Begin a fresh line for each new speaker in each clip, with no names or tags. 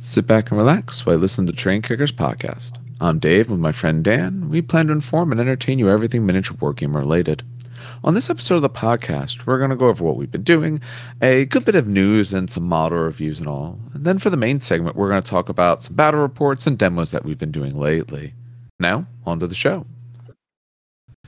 Sit back and relax while I listen to Train Kickers podcast. I'm Dave with my friend Dan. We plan to inform and entertain you everything miniature wargame related. On this episode of the podcast, we're going to go over what we've been doing, a good bit of news and some model reviews and all. And then for the main segment, we're going to talk about some battle reports and demos that we've been doing lately. Now, on to the show.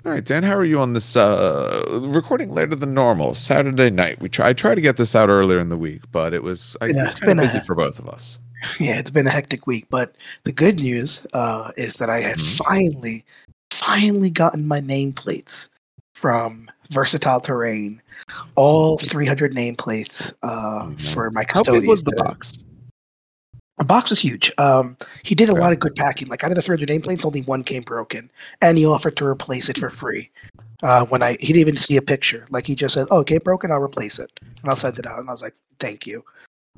All right, Dan, how are you on this uh, recording later than normal? Saturday night. We try I tried to get this out earlier in the week, but it was I,
Yeah,
it's been
been a-
busy for both of us.
Yeah, it's been a hectic week, but the good news uh, is that I had
Mhm.
finally, finally gotten my nameplates from Versatile Terrain. All 300 nameplates uh,
Mhm.
for my
How
custodians.
big was the box?
The box was huge. Um, he did a
Okay.
lot of good packing. Like out of the 300 nameplates, only one came broken, and he offered to replace it for free. Uh, when I he didn't even see a picture. Like he just said, "Oh, okay, broken. I'll replace it, and I'll send it out." And I was like, "Thank you."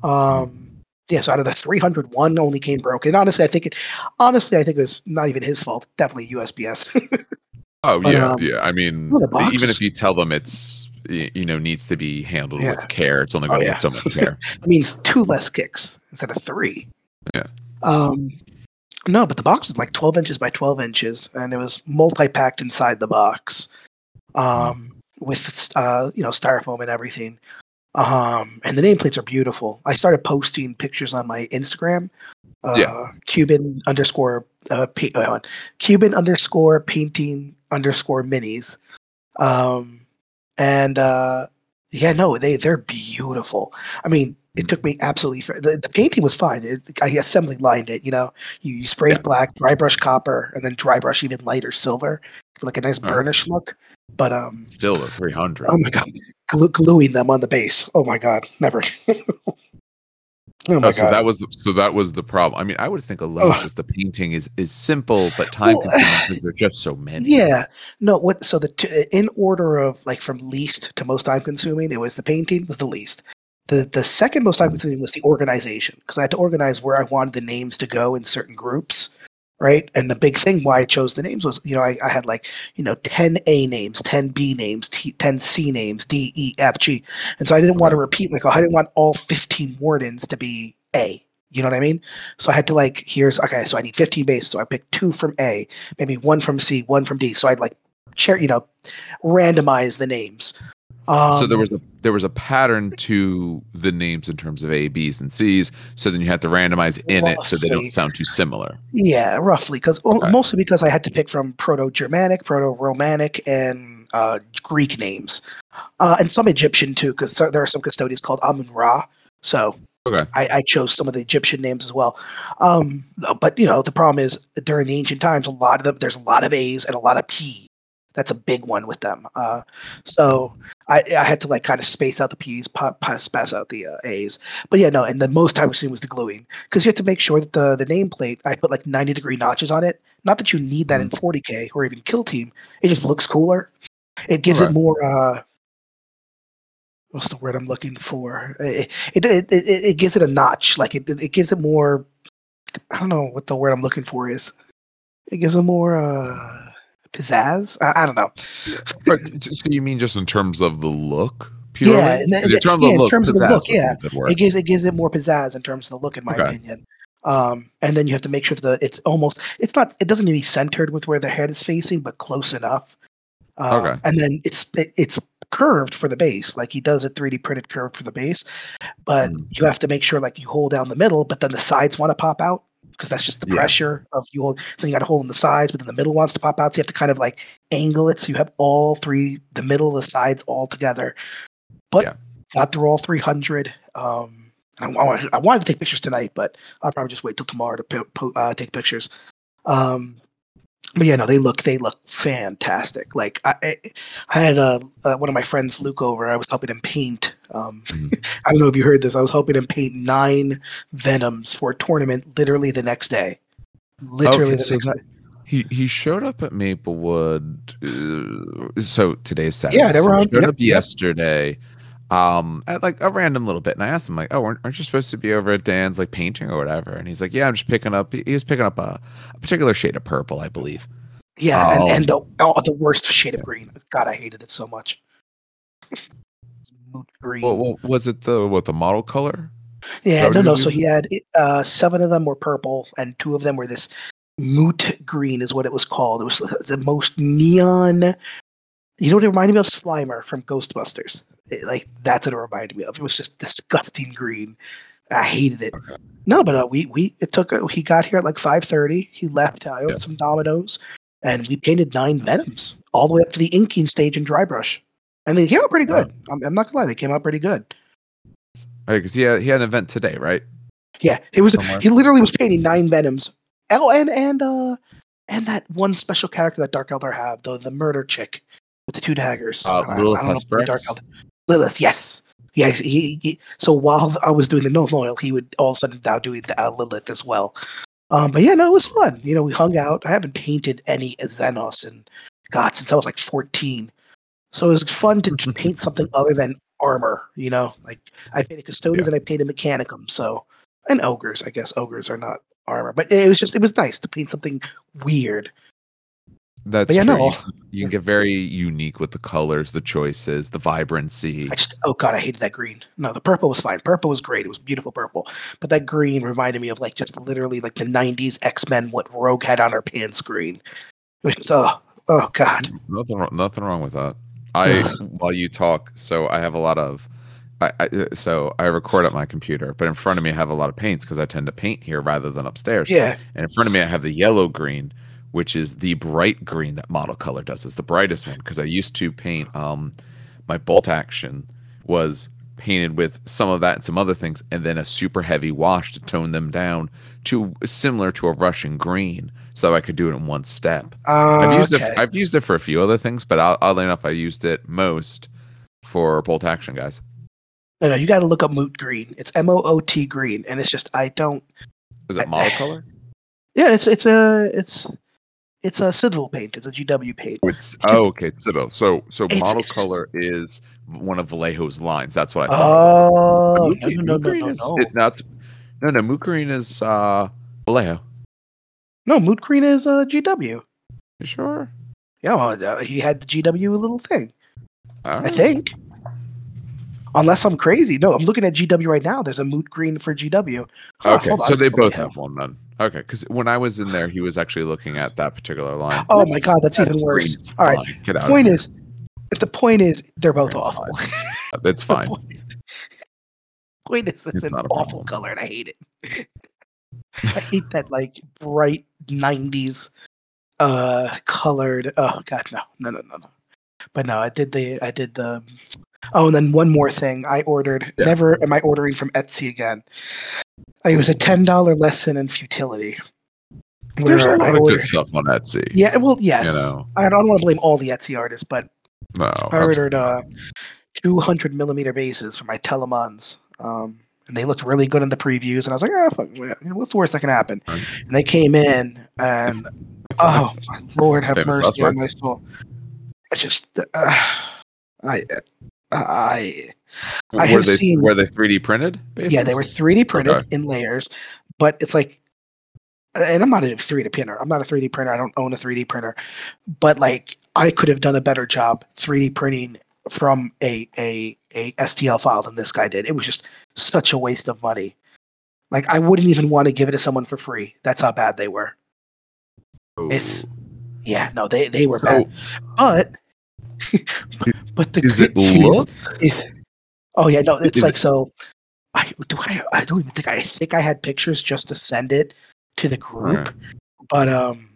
Um, yeah. So out of the 301, only came broken. And honestly, I think it. Honestly, I think it was not even his fault. Definitely USPS.
Oh
But,
yeah,
um,
yeah. I mean,
well,
even if you tell them it's you know needs to be handled
Yeah.
with care, it's only
Oh,
going to
yeah.
get so much care.
it means two less kicks instead of three.
Yeah.
Um, no, but the box was like 12 inches by 12 inches, and it was multi-packed inside the box, um, with uh, you know styrofoam and everything. Um, and the nameplates are beautiful. I started posting pictures on my Instagram. Uh,
Yeah.
Cuban underscore uh, pa- on. Cuban underscore painting underscore minis. Um, and uh, yeah, no, they they're beautiful. I mean, it took me absolutely. The, the painting was fine. It, I assembly lined it. You know, you, you sprayed
Yeah.
black, dry brush copper, and then dry brush even lighter silver for like a nice
Alright.
burnish look. But um,
Still the three hundred.
oh my god, gluing them on the base. Oh my god, never. oh my
Oh, so
god.
that was the, so that was the problem. I mean, I would think alone
Ugh.
just the painting is is simple but time
Well,
consuming because there's just so many.
Yeah, no. What? So the t- in order of like from least to most time consuming, it was the painting was the least. The the second most time consuming was the organization because I had to organize where I wanted the names to go in certain groups, right? And the big thing why I chose the names was you know I, I had like you know ten A names, ten B names, T, ten C names, D E F G, and so I didn't want to repeat like I didn't want all fifteen wardens to be A. You know what I mean? So I had to like here's okay. So I need fifteen bases. So I picked two from A, maybe one from C, one from D. So I'd like share, you know, randomize the names. Um,
so there was a there was a pattern to the names in terms of A, B's, and C's. So then you had to randomize in it so they don't sound too similar.
yeah, roughly because
Okay.
mostly because I had to pick from Proto-Germanic, Proto-Romanic, and uh, Greek names, uh, and some Egyptian too, because there are some custodians called Amun Ra. So
Okay.
I, I chose some of the Egyptian names as well. Um, but you know, the problem is during the ancient times, a lot of them there's a lot of A's and a lot of P. That's a big one with them. Uh, so I, I had to like kind of space out the P's, pa- pa- space out the uh, A's. But yeah, no, and the most time consuming was the gluing because you have to make sure that the the nameplate I put like 90 degree notches on it. Not that you need that in 40k or even Kill Team. It just looks cooler. It gives
Alright.
it more. Uh, what's the word I'm looking for? It it, it, it, it gives it a notch. Like it it gives it more. I don't know what the word I'm looking for is. It gives it more uh, pizzazz. I, I don't know.
But, so you mean just in terms of the look? Purely?
Yeah, then-
'Cause in terms
yeah,
of
in terms of the look,
would be a
yeah. It gives it gives it more pizzazz in terms of the look, in my
Okay.
opinion. Um, and then you have to make sure that it's almost it's not it doesn't need to be centered with where the head is facing, but close enough. Uh,
Okay.
And then it's it, it's curved for the base, like he does a 3D printed curve for the base, but
Mm.
you have to make sure like you hold down the middle, but then the sides want to pop out because that's just the
Yeah.
pressure of you hold. So you got to hold in the sides, but then the middle wants to pop out. So you have to kind of like angle it so you have all three, the middle, the sides all together. But
Yeah.
got through all 300. Um, I, wa- I wanted to take pictures tonight, but I'll probably just wait till tomorrow to po- po- uh, take pictures. Um, but yeah, no, they look they look fantastic. Like I, I, had uh, uh, one of my friends, Luke, over. I was helping him paint. Um,
Mhm.
I don't know if you heard this. I was helping him paint nine Venoms for a tournament, literally the next day. Literally
Okay,
the
so
next
that-
day.
He he showed up at Maplewood. Uh, so today's Saturday.
Yeah, they
so
were
he
on-
showed
yep,
up
yep.
yesterday. Um, at like a random little bit, and I asked him like, "Oh, aren't, aren't you supposed to be over at Dan's like painting or whatever?" And he's like, "Yeah, I'm just picking up." He, was picking up a, a particular shade of purple, I believe.
Yeah, and, and the
Um,
oh, the worst shade of green. God, I hated it so much. Moot green.
Well, well, was it the what the model color?
Yeah, no, no. So he had uh, seven of them were purple, and two of them were this moot green, is what it was called. It was the most neon. You know what it reminded me of? Slimer from Ghostbusters. It- like that's what it reminded me of. It was just disgusting green. I hated it.
Okay.
No, but uh, we we it took uh, he got here at like five thirty. He left. I owed
Yeah.
some dominoes, and we painted nine venoms all the way up to the inking stage in dry brush, and they came out pretty good. I'm, I'm not gonna lie, they came out pretty good.
Because he had he had an event today, right?
Yeah, it was.
Somewhere.
He literally was painting nine venoms. Oh, and and uh, and that one special character that Dark Eldar have, the the murder chick with the two daggers.
Uh,
I don't- I don't know the Dark Eldar- Lelith, yes. Yeah, he, he, so while I was doing the no loyal, he would all of a sudden now doing the uh, Lelith as well. Um, but yeah, no, it was fun. You know, we hung out. I haven't painted any Xenos and God since I was like 14. So it was fun to to paint something other than armor. You know, like I painted custodians and I painted mechanicum. So and ogres, I guess ogres are not armor, but it was just it was nice to paint something weird.
That's
But yeah,
true.
no.
You, can- you can get very unique with the colors, the choices, the vibrancy.
I just oh god, I hated that green. No, the purple was fine. Purple was great. It was beautiful purple. But that green reminded me of like just literally like the '90s X Men. What Rogue had on her pants screen. It was oh oh god.
Nothing, wrong- nothing wrong with that. I while you talk, so I have a lot of, I, I so I record at my computer, but in front of me I have a lot of paints because I tend to paint here rather than upstairs.
Yeah.
And in front of me I have the yellow green, which is the bright green that model color does. It's the brightest one because I used to paint. Um, my bolt action was painted with some of that and some other things, and then a super heavy wash to tone them down to similar to a Russian green, so I could do it in one step. I've used
okay.
it. I've used it for a few other things, but oddly enough, I used it most for bolt action guys.
no, no, you got to look up Moot Green. It's M O O T Green, and it's just I don't.
Is it model color?
Yeah, it's it's a it's it's a Citadel paint. It's a GW paint.
It's oh okay, Citadel. So so
It's-
model
it's just-
color is one of Vallejo's lines. That's what I thought.
Oh no no no no no
is-
no.
it- no no. Moot green is uh Vallejo.
No, Moot Green is uh, GW.
You sure?
Yeah, well, uh, he had the GW little thing.
All
I
right.
think. Unless I'm crazy. No, I'm looking at GW right now. There's a Moot Green for GW. Huh,
Okay, so they both have one then. Okay, because when I was in there, he was actually looking at that particular line.
Oh
That's
my god, that's even worse. All right.
Get out.
Point is, the point is, they're both awful.
That's fine.
point is, point is, it's,
It's
an awful
problem.
color, and I hate it. I hate that like bright '90s uh colored. Oh god, no, no, no, no, no. But no, I did the, I did the. Oh, and then one more thing. I ordered.
Yeah.
Never am I ordering from Etsy again. It was a ten dollar lesson in futility.
There's a lot
I
of
ordered-
good stuff on Etsy.
Yeah, well, yes.
You know,
I don't want to blame all the Etsy artists, but
no.
I ordered uh, 200 millimeter bases for my Telemons. Um, and they looked really good in the previews. And I was like, ah, fuck, what's the worst that can happen?
Right.
And they came in, and oh, my Lord have
Famous
mercy on my soul. I just, uh, I, I, I
were
have
they
seen-
were they 3D printed?
yeah, they were 3D printed
Okay.
in layers, but it's like, and I'm not a 3D printer. I'm not a 3D printer. I don't own a 3D printer, but like I could have done a better job 3D printing from a a a STL file than this guy did. It was just such a waste of money. Like I wouldn't even want to give it to someone for free. That's how bad they were. it's-
oh.
Yeah, no, they they were
So,
bad. But but the
Does it look?
is- oh yeah, no, it's
Is
like so. I do I I don't even think I think I had pictures just to send it to the group, but um,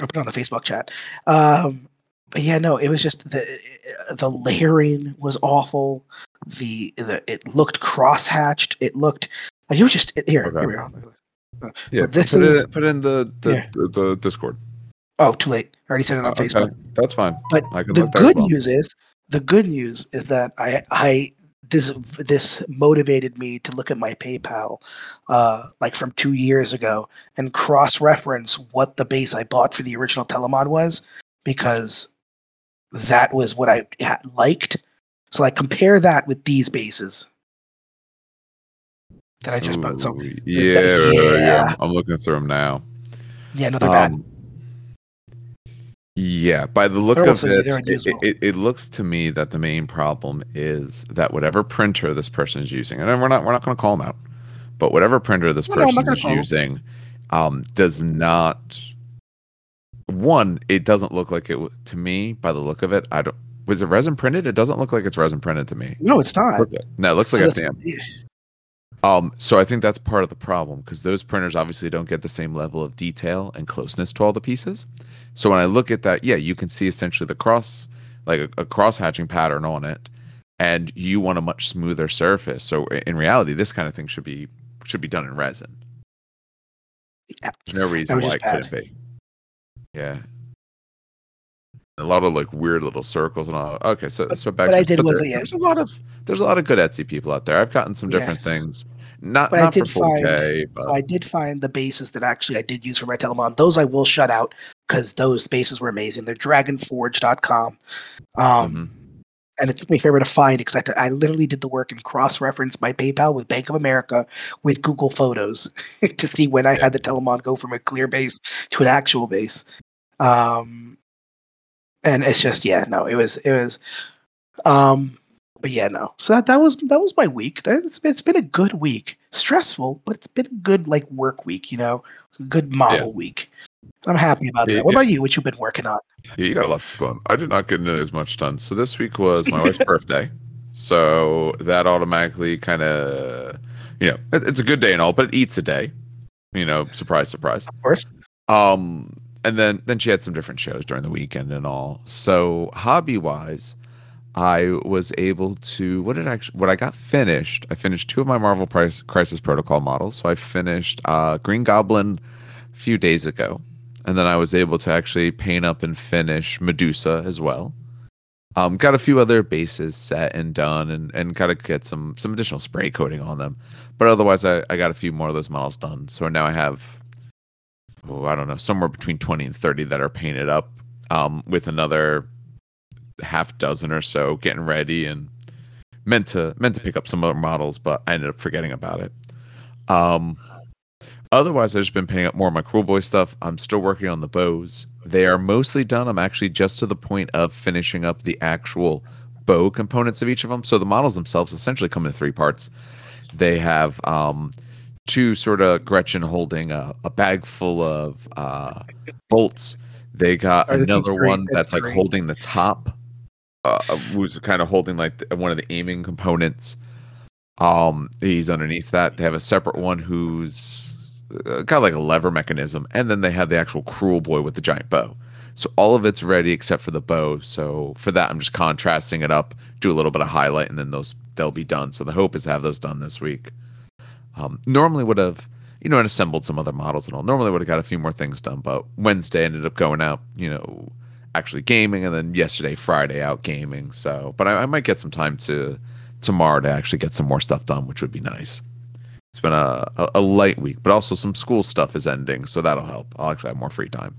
I put it on the Facebook chat. Um, but yeah, no, it was just the the layering was awful. The, the it looked cross-hatched. It looked like it was just here.
Okay.
Here we are. So
Yeah,
this
put,
is
it, put in the the,
Yeah.
the, the Discord.
Oh too late. I already sent it on
Okay,
Facebook.
that's fine.
But the
look there as
good
well.
news is the good news is that I I this this motivated me to look at my PayPal uh like from 2 years ago and cross reference what the base I bought for the original Telemon was because that was what I liked. So I compare that with these bases that I just bought. So
Ooh, yeah, yeah,
yeah.
I'm looking through them now.
yeah, no, they're bad.
Yeah, by the look of it,
they're
it, it, it looks to me that the main problem is that whatever printer this person is using, and we're not we're not going to call them out, but whatever printer this
No, no,
person
gonna
is using, um, does not. One, it doesn't look like it to me. By the look of it, I don't. Was it resin printed? It doesn't look like it's resin printed to me.
No, it's not.
No, it looks like
The-
FDM. Um, so I think that's part of the problem because those printers obviously don't get the same level of detail and closeness to all the pieces. So when I look at that, yeah, you can see essentially the cross, like a, a cross hatching pattern on it, and you want a much smoother surface. So in reality, this kind of thing should be should be done in resin.
Yeah.
There's no reason why it couldn't be. Yeah. A lot of like weird little circles and all. Okay, so so back.
what I did was, yeah.
there's a lot of there's a lot of good Etsy people out there. I've gotten some
Yeah.
different things. Not
But I
not for
did find-
4K, but
So I did find the bases that actually I did use for my Telemon. Those I will shut out because those bases were amazing. They're dragonforge.com. Um,
Mhm.
And it took me forever to find it because I, I literally did the work and cross reference my PayPal with Bank of America with Google Photos to see when I
Yeah.
had the Telemon go from a clear base to an actual base. Um, and it's just, yeah, no, it was, it was, um, but yeah, no. So that, that was that was my week. That's, it's been a good week. Stressful, but it's been a good like work week. You know, good model week. I'm happy about
Yeah,
that. What
yeah.
about you? What you've been working on?
Yeah, you got a lot done. I did not get as much done. So this week was my wife's birthday. So that automatically kind of, you know, it, it's a good day and all, but it eats a day. You know, surprise, surprise.
Of course.
Um, and then then she had some different shows during the weekend and all. So hobby wise, I was able to what did I actually what I got finished. I finished two of my Marvel Price, Crisis Protocol models. So I finished uh, Green Goblin a few days ago, and then I was able to actually paint up and finish Medusa as well. Um, got a few other bases set and done, and and got to get some some additional spray coating on them. But otherwise, I, I got a few more of those models done. So now I have, oh, I don't know, somewhere between 20 and 30 that are painted up um, with another half dozen or so getting ready and meant to meant to pick up some other models, but I ended up forgetting about it. Um, otherwise, I've just been painting up more of my Kruleboy stuff. I'm still working on the bows. They are mostly done. I'm actually just to the point of finishing up the actual bow components of each of them. So the models themselves essentially come in three parts. They have um, two sort of Gretchen holding a, a bag full of uh, bolts. They got
Oh,
another one
That's
that's like holding the top, uh, who's kind of holding like one of the aiming components. Um, he's underneath that. They have a separate one who's got like a lever mechanism, and then they have the actual Kruleboy with the giant bow. So all of it's ready except for the bow. So for that, I'm just contrasting it up, do a little bit of highlight, and then those they'll be done. So the hope is to have those done this week. Um, normally would have, you know, and assembled some other models and all. Normally would have got a few more things done, but Wednesday ended up going out, you know, actually gaming, and then yesterday, Friday, out gaming. So, but I, I might get some time to tomorrow to actually get some more stuff done, which would be nice. It's been a, a, a light week, but also some school stuff is ending, so that'll help. I'll actually have more free time.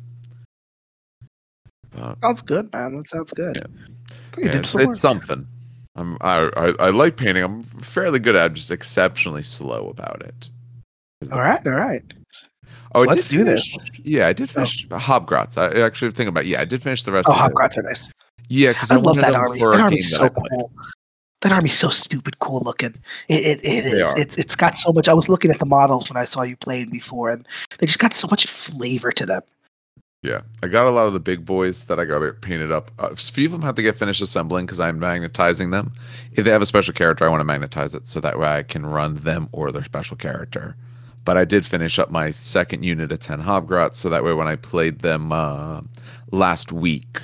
But,
Sounds good, man. That sounds good.
Yeah.
I think you
yeah, it's, it's something. I'm, I, I I like painting. I'm fairly good at, it, just exceptionally slow about it.
All right, all right.
Oh,
So let's do this.
Yeah, I did finish Hobgrots. I actually think about yeah, I did finish the rest.
Oh,
of the,
Hobgrots are nice.
Yeah, because
I,
I,
love that army. That army's so
that
cool. That army's so stupid cool looking. It it, it is. It's it's got so much. I was looking at the models when I saw you playing before, and they just got so much flavor to them.
Yeah, I got a lot of the big boys that I got it painted up. Uh, a few of them have to get finished assembling because I'm magnetizing them. If they have a special character, I want to magnetize it so that way I can run them or their special character. But I did finish up my second unit of 10 Hobgrots so that way when I played them uh, last week,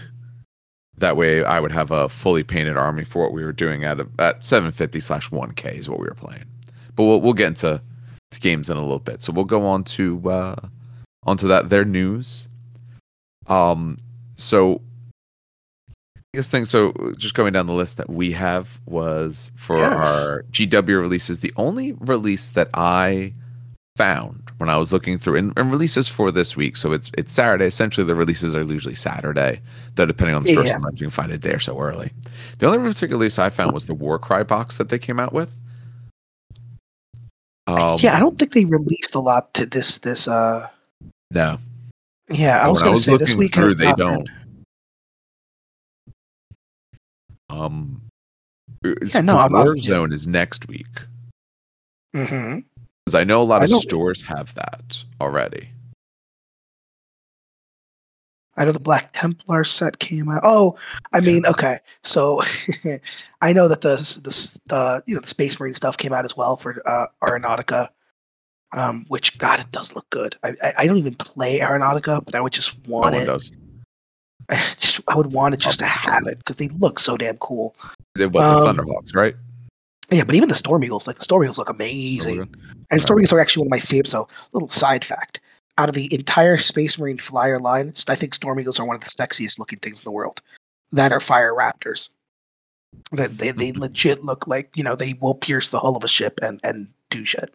that way I would have a fully painted army for what we were doing at, at 750 slash 1K is what we were playing. But we'll, we'll get into to games in a little bit. So we'll go on to uh, onto that their news. Um, so biggest thing. So just going down the list that we have was for
Yeah.
our GW releases. The only release that I found when I was looking through and, and releases for this week. So it's it's Saturday. Essentially, the releases are usually Saturday. Though depending on the store,
Yeah.
sometimes you can find it there so early. The only particular release I found was the Warcry box that they came out with. Um,
yeah, I don't think they released a lot to this this. uh
no.
Yeah, I was going to say this week
through, they don't.
been-
Um,
Yeah, no, I'm- I'm-
Warzone is next week
hmm
because I know a lot of stores have that already.
I know the Black Templar set came out. Oh, I mean, okay. So I know that the the uh, you know the Space Marine stuff came out as well for uh, Aeronautica, um, which God it does look good. I, I I don't even play Aeronautica, but I would just
No
want
one
it.
does.
I, just, I would want it just to have it because they look so damn cool.
They- What
Um,
the Thunderhawks, right?
Yeah, but even the Storm Eagles, like the Storm Eagles, look amazing. And Storm Eagles are actually one of my favorites. So, little side fact: out of the entire Space Marine flyer line, I think Storm Eagles are one of the sexiest looking things in the world. That are Fire Raptors. That they, they legit look like you know they will pierce the hull of a ship and and do shit.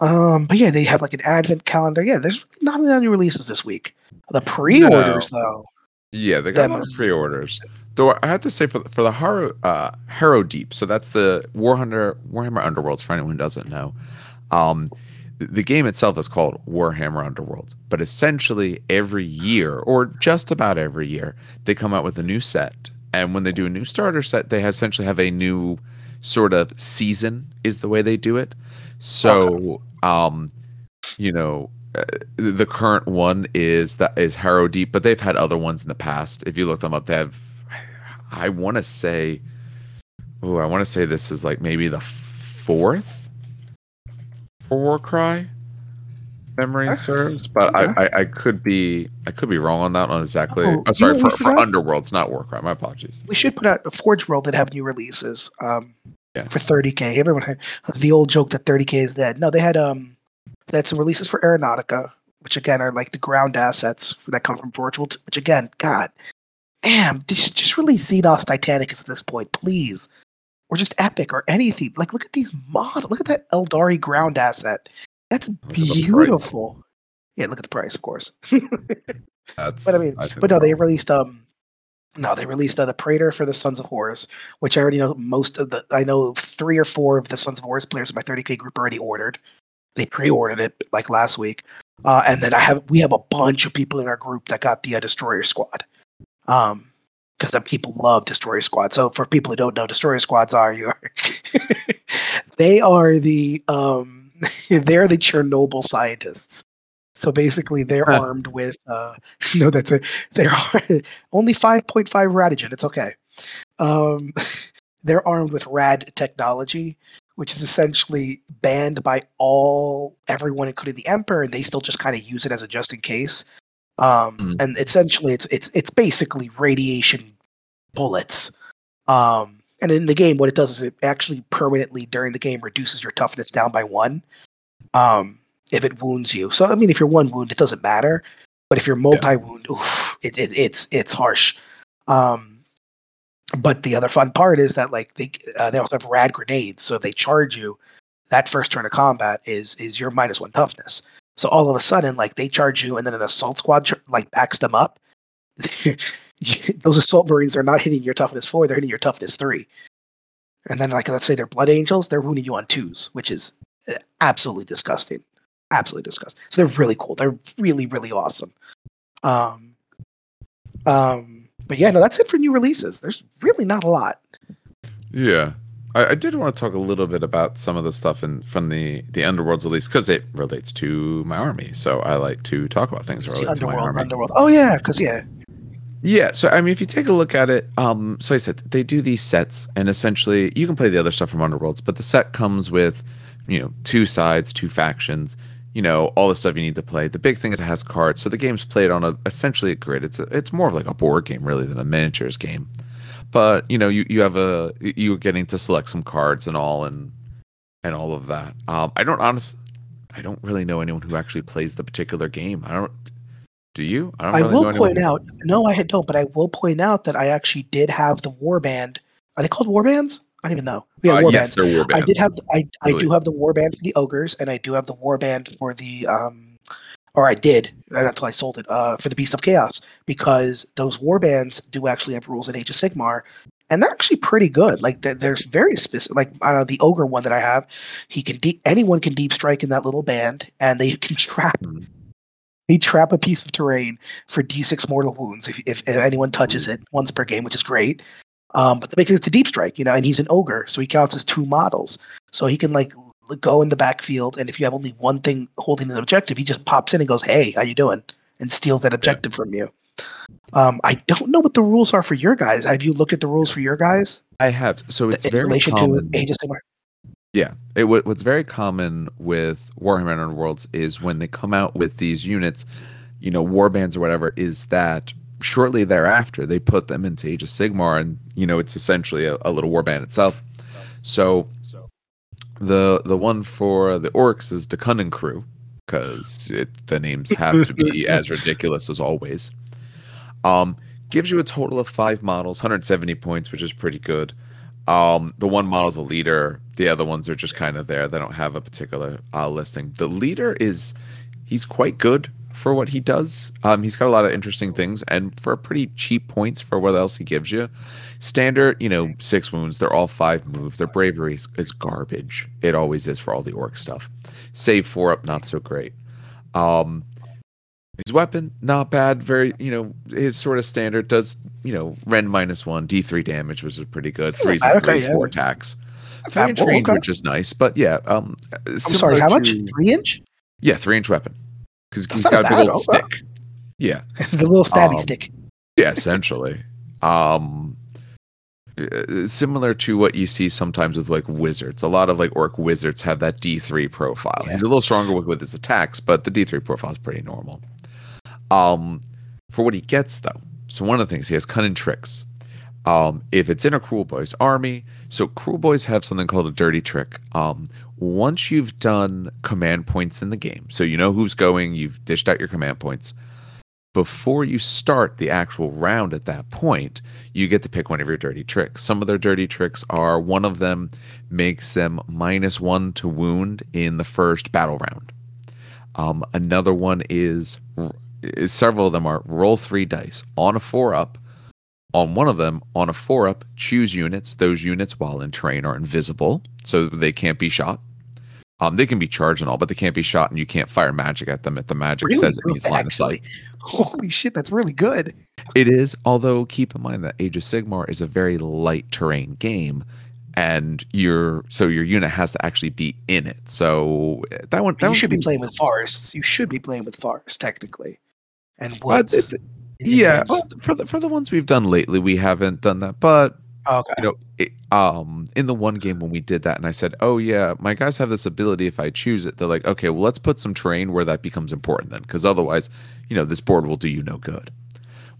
Um, but yeah, they have like an advent calendar. Yeah, there's not any releases this week. The pre-orders though.
Yeah, they got a lot of pre-orders. Though I have to say for the, for the Harrow uh, Harrow Deep, so that's the Warhammer Warhammer Underworlds. For anyone who doesn't know, um, the game itself is called Warhammer Underworlds. But essentially, every year, or just about every year, they come out with a new set. And when they do a new starter set, they essentially have a new sort of season. Is the way they do it. So, um, you know, uh, the current one is that is Harrow Deep, but they've had other ones in the past. If you look them up, they have. I want to say, oh, I want to say this is like maybe the fourth for Warcry. Memory
Okay.
serves, but
Okay.
I, I I could be I could be wrong on that on exactly.
Oh,
sorry
you know
for, for? Underworlds, not Warcry. My apologies.
We should put out a Forge World that have new releases. Um,
Yeah.
for 30k. Everyone had the old joke that 30k is dead. No, they had um, they had some releases for Aeronautica, which again are like the ground assets that come from Forge World. Which again, God, damn, just just release Xenos Titanicus at this point, please, or just Epic or anything. Like, look at these models. Look at that Eldari ground asset. That's
at the price.
beautiful. Yeah, look at the price, of course.
That's.
But I mean,
think
but no, they released um, no, they released uh, the Praetor for the Sons of Horus, which I already know most of the. I know three or four of the Sons of Horus players in my 30k group already ordered. They pre-ordered it like last week, uh, and then I have we have a bunch of people in our group that got the uh, Destroyer Squad, um, because people love Destroyer Squad. So for people who don't know, Destroyer Squads are you are, they are the um, they're the Chernobyl scientists. So basically, they're
Huh.
armed with uh, no, that's it. They're only five point five radigen. It's okay. Um, they're armed with rad technology, which is essentially banned by all everyone, including the emperor, and they still just kind of use it as a just in case. Um,
Mm.
And essentially, it's it's it's basically radiation bullets. Um, and in the game, what it does is it actually permanently during the game reduces your toughness down by one. Um, if it wounds you, so I mean, if you're one wound, it doesn't matter. But if you're multi wound, oof, it, it, it's it's harsh. Um, but the other fun part is that like they uh, they also have rad grenades. So if they charge you, that first turn of combat is is your minus one toughness. So all of a sudden, like they charge you, and then an assault squad like backs them up. Those assault marines are not hitting your toughness four; they're hitting your toughness three. And then, like let's say they're blood angels, they're wounding you on twos, which is uh, absolutely disgusting. Absolutely disgusting. So they're really cool. They're really really awesome. Um, um, but yeah, no, that's it for new releases. There's really not a lot.
Yeah. I, I did want to talk a little bit about some of the stuff in from the the Underworlds at least because it relates to my army. So I like to talk about things related to my army.
Underworld. Oh yeah, because yeah,
Yeah, so I mean, if you take a look at it, um, so I said they do these sets, and essentially you can play the other stuff from Underworlds, but the set comes with, you know, two sides, two factions, you know, all the stuff you need to play. The big thing is it has cards, so the game's played on a essentially a grid. It's a, it's more of like a board game really than a miniatures game, but you know, you you have a you're getting to select some cards and all, and and all of that. Um, I don't honestly, I don't really know anyone who actually plays the particular game. I don't. Do you? I don't
I
really
will point
who-
out. No, I don't, but I will point out that I actually did have the warband. Are they called warbands? I don't even know. Yeah,
Uh,
warbands.
yes, they're war
I did have I, I do have the warband for the ogres, and I do have the warband for the um, or I did until I sold it uh for the Beast of Chaos because those warbands do actually have rules in Age of Sigmar, and they're actually pretty good. Like there's very specific. Like uh, the ogre one that I have, he can deep anyone can deep strike in that little band, and they can trap.
Mhm.
he trap a piece of terrain for d6 mortal wounds if, if, if anyone touches it once per game, which is great. Um, but the big thing is a deep strike, you know, and he's an ogre, so he counts as two models. So he can like go in the backfield, and if you have only one thing holding an objective, he just pops in and goes, "Hey, how you doing?" and steals that objective from you. Um, I don't know what the rules are for your guys. Have you looked at the rules for your guys?
I have. So it's in very relation common. to Age of Sigmar. Yeah, it, what's very common with Warhammer Worlds is when they come out with these units, you know, war bands or whatever, is that shortly thereafter they put them into Age of Sigmar, and you know, it's essentially a, a little warband itself. So the the one for the orcs is the Cunning Crew because the names have to be as ridiculous as always. Um, gives you a total of five models, 170 points, which is pretty good. Um, the one model's a leader. The other ones are just kind of there. They don't have a particular uh, listing. The leader is he's quite good for what he does. Um, he's got a lot of interesting things, and for pretty cheap points for what else he gives you. Standard, you know, six wounds. They're all five moves. Their bravery is, is garbage. It always is for all the orc stuff. Save four up, not so great. Um, his weapon, not bad. Very, you know, his sort of standard does, you know, rend minus one, D three damage, which is pretty good. Three okay, threes, yeah. four attacks. Three inch range, okay. which is nice. But yeah, um,
I'm sorry, how to, much? Three inch?
Yeah, three inch weapon because he's got a big old stick. Yeah,
the little stabby um, stick.
Yeah, essentially. um, uh, similar to what you see sometimes with like wizards. A lot of like orc wizards have that D3 profile. Yeah. He's a little stronger with, with his attacks, but the D3 profile is pretty normal. Um, for what he gets though, so one of the things he has cunning tricks. Um, if it's in a Kruleboy's army, so Kruleboyz have something called a dirty trick. Um, once you've done command points in the game, so you know who's going, you've dished out your command points. Before you start the actual round at that point, you get to pick one of your dirty tricks. Some of their dirty tricks are one of them makes them minus one to wound in the first battle round. Um, another one is several of them are roll three dice on a four up. On one of them, on a four up, choose units. Those units, while in terrain, are invisible, so they can't be shot. Um, they can be charged and all, but they can't be shot, and you can't fire magic at them if the magic really says it needs line of sight.
Holy shit, that's really good.
It is, although keep in mind that Age of Sigmar is a very light terrain game, and your so your unit has to actually be in it. So that one, that
you should be playing with forests. You should be playing with forests technically and what? Uh,
yeah, well, for the for the ones we've done lately, we haven't done that. But
okay,
you know, it, um, in the one game when we did that, and I said, "Oh yeah, my guys have this ability. If I choose it, they're like, okay, well, let's put some terrain where that becomes important then, because otherwise, you know, this board will do you no good."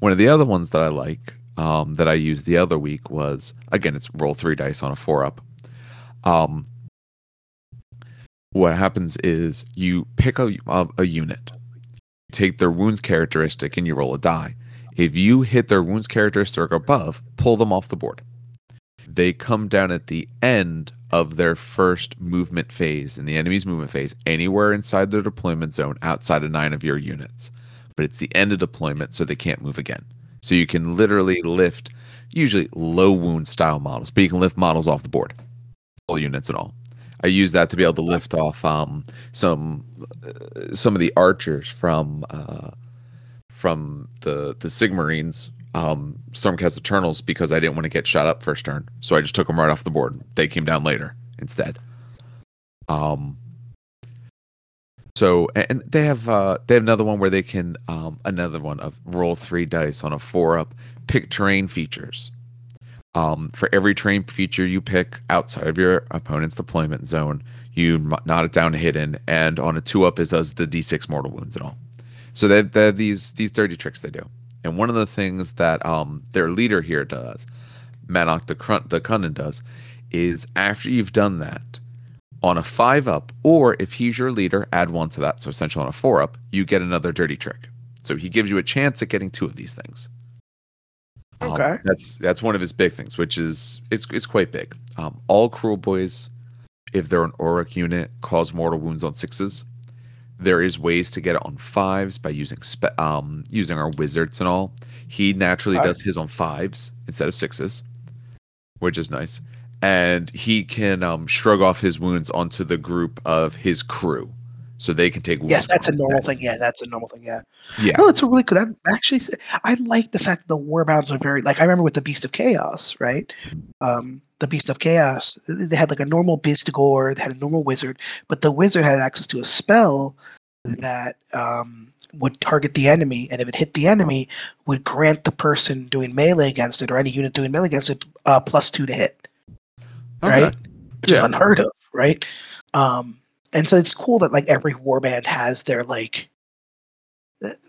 One of the other ones that I like, um, that I used the other week was again, it's roll three dice on a four up. Um, what happens is you pick a, a, a unit take their wounds characteristic and you roll a die. If you hit their wounds characteristic above, pull them off the board. They come down at the end of their first movement phase in the enemy's movement phase, anywhere inside their deployment zone outside of nine of your units. But it's the end of deployment, so they can't move again. So you can literally lift usually low wound style models, but you can lift models off the board, all units and all. I use that to be able to lift off um, some uh, some of the archers from uh, from the the Sigmarines, um, Stormcast Eternals, because I didn't want to get shot up first turn, so I just took them right off the board. They came down later instead. Um. So and they have uh, they have another one where they can um, another one of roll three dice on a four up, pick terrain features. Um, for every terrain feature you pick outside of your opponent's deployment zone, you knot it down hidden, and on a two up, it does the d6 mortal wounds and all. So they, they have these these dirty tricks they do. And one of the things that um, their leader here does, Manok the, Crun- the Cunning does, is after you've done that, on a five up, or if he's your leader, add one to that. So essentially on a four up, you get another dirty trick. So he gives you a chance at getting two of these things.
Um, okay.
that's that's one of his big things, which is it's it's quite big. Um, all boys, if they're an Orruk unit, cause mortal wounds on sixes. There is ways to get it on fives by using spe- um using our wizards and all. He naturally does his on fives instead of sixes, which is nice. And he can um, shrug off his wounds onto the group of his crew. So they can take. wounds
Yes, that's a normal
that.
thing. Yeah, that's a normal thing. Yeah.
Yeah,
No, it's a really good. That actually, I like the fact that the warbounds are very like. I remember with the Beast of Chaos, right? Um, the Beast of Chaos, they had like a normal Bestigor, they had a normal wizard, but the wizard had access to a spell that um, would target the enemy, and if it hit the enemy, would grant the person doing melee against it or any unit doing melee against it uh, plus two to hit,
Okay.
right? Which
Yeah.
is unheard of, right? Um, and so it's cool that like every warband has their like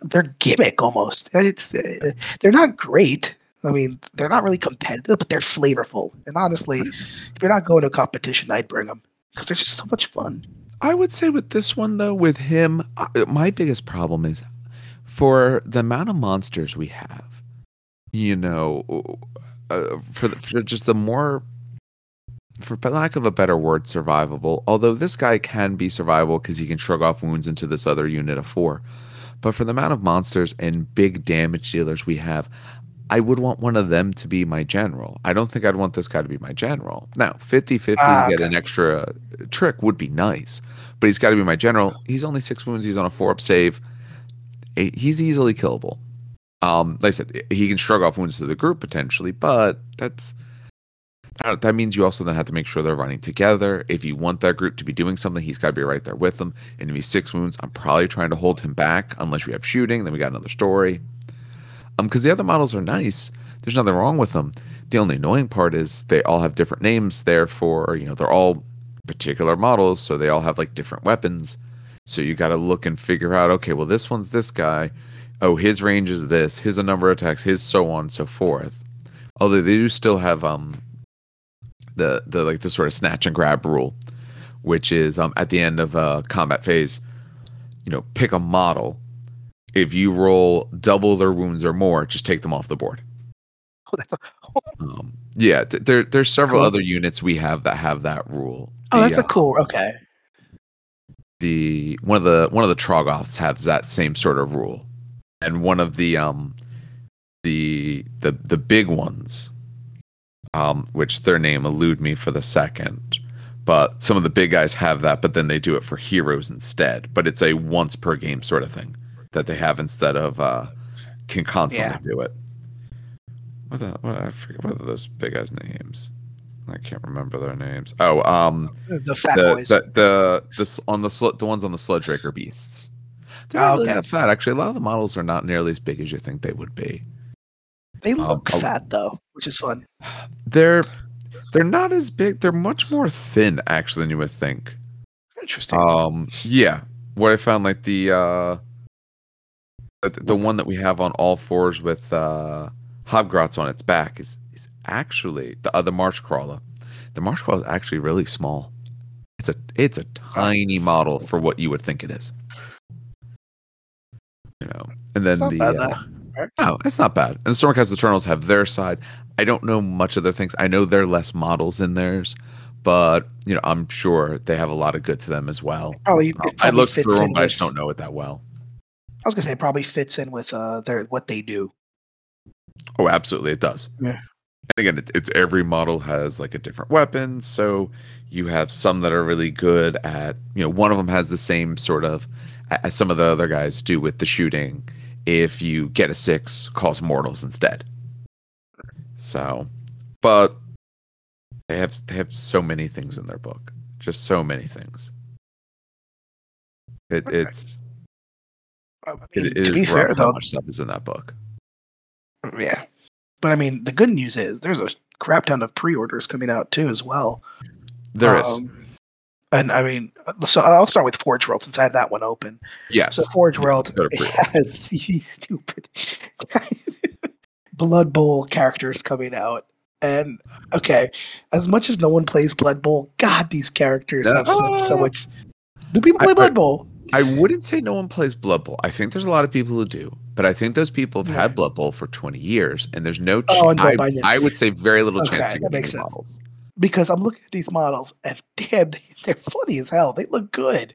their gimmick almost. It's uh, they're not great. I mean, they're not really competitive, but they're flavorful. And honestly, if you're not going to a competition, I'd bring them because they're just so much fun.
I would say with this one though, with him, uh, my biggest problem is for the amount of monsters we have. You know, uh, for, the, for just the more, for lack of a better word, survivable. Although this guy can be survivable because he can shrug off wounds into this other unit of four. But for the amount of monsters and big damage dealers we have, I would want one of them to be my general. I don't think I'd want this guy to be my general. Now, 50 50
Ah,
get an extra trick would be nice, but he's got to be my general. He's only six wounds. He's on a four up save. He's easily killable. Um, like I said, he can shrug off wounds to the group potentially, but that's that means you also then have to make sure they're running together. If you want that group to be doing something, he's got to be right there with them. And if he's six wounds, I'm probably trying to hold him back unless we have shooting. Then we got another story. Um, because the other models are nice. There's nothing wrong with them. The only annoying part is they all have different names. Therefore, you know, they're all particular models, so they all have like different weapons. So you got to look and figure out. Okay, well, this one's this guy. Oh, his range is this. His a number of attacks. His so on and so forth. Although they do still have um the the like the sort of snatch and grab rule, which is um at the end of a combat phase, you know, pick a model. If you roll double their wounds or more, just take them off the board.
Oh, that's a,
Um, yeah, th- there there's several other units we have that have that rule.
oh, that's a
uh,
cool. Okay.
the one of the one of the Troggoths has that same sort of rule, and one of the um the the the big ones, um, which their name elude me for the second, but some of the big guys have that, but then they do it for heroes instead. But it's a once per game sort of thing that they have instead of uh can constantly do it. What the what I forget what are those big guys' names? I can't remember their names. Oh, um,
The, fat
the,
boys.
the the on the sl- the ones on the sludge raker beasts. They're not
Oh,
really
okay.
that fat. Actually, a lot of the models are not nearly as big as you think they would be.
They
um,
look
oh.
fat though, which is fun.
They're they're not as big. They're much more thin actually than you would think.
Interesting.
Um, yeah. What I found like the uh the, the one that we have on all fours with uh Hobgrots on its back is is actually the other marsh crawler. The marsh crawler is actually really small. It's a it's a tiny model for what you would think it is. You know, and then the
bad,
no, it's not bad. And Stormcast Eternals have their side. I don't know much of their things. I know they're less models in theirs, but you know, I'm sure they have a lot of good to them as well.
Probably,
Um, I looked through them, but I just don't know it that well.
I was gonna say it probably fits in with uh their what they do.
Oh, absolutely, it does.
Yeah.
And again, it, it's every model has like a different weapon. So you have some that are really good at, you know, one of them has the same sort of as some of the other guys do with the shooting. If you get a six, calls mortals instead. So, but they have they have so many things in their book, just so many things. It,
Okay.
it's
I mean,
it, it
to
is
be
rough
fair
how much stuff is in that book.
yeah. But I mean, the good news is there's a crap ton of pre-orders coming out too as well.
There is,
Um, And I mean, uh, so I'll start with Forge World since I have that one open.
yes.
So Forge World
go to
it has these stupid Blood Bowl characters coming out. And okay, as much as no one plays Blood Bowl, God, these characters have so, so much. Do people play
I-
Blood Bowl?
I wouldn't say no one plays Blood Bowl. I think there's a lot of people who do, but I think those people have
Yeah.
had Blood Bowl for 20 years, and there's no. Ch-
Oh, and
I. I would say very little
Okay,
chance
that makes sense.
models.
Because I'm looking at these models and damn, they- they're funny as hell. They look good,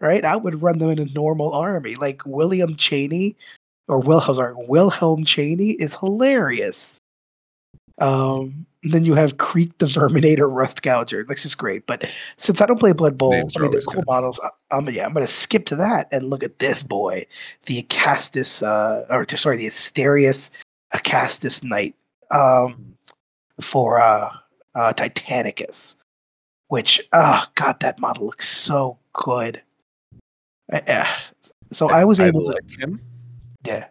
right? I would run them in a normal army. Like William Chaney, or Wilhelm, sorry, Wilhelm Chaney is hilarious. Um, then you have Kreek the Verminator Rust Gouger. That's just great. But since I don't play Blood Bowl,
Names
I mean, the
always
cool
good.
models, I- I'm, yeah, I'm going to skip to that and look at this boy, the Acastus, uh, or sorry, the Asterius Acastus Knight um, for uh, uh, Titanicus, which, oh, God, that model looks so good. Uh, so I was able to,
like him.
yeah.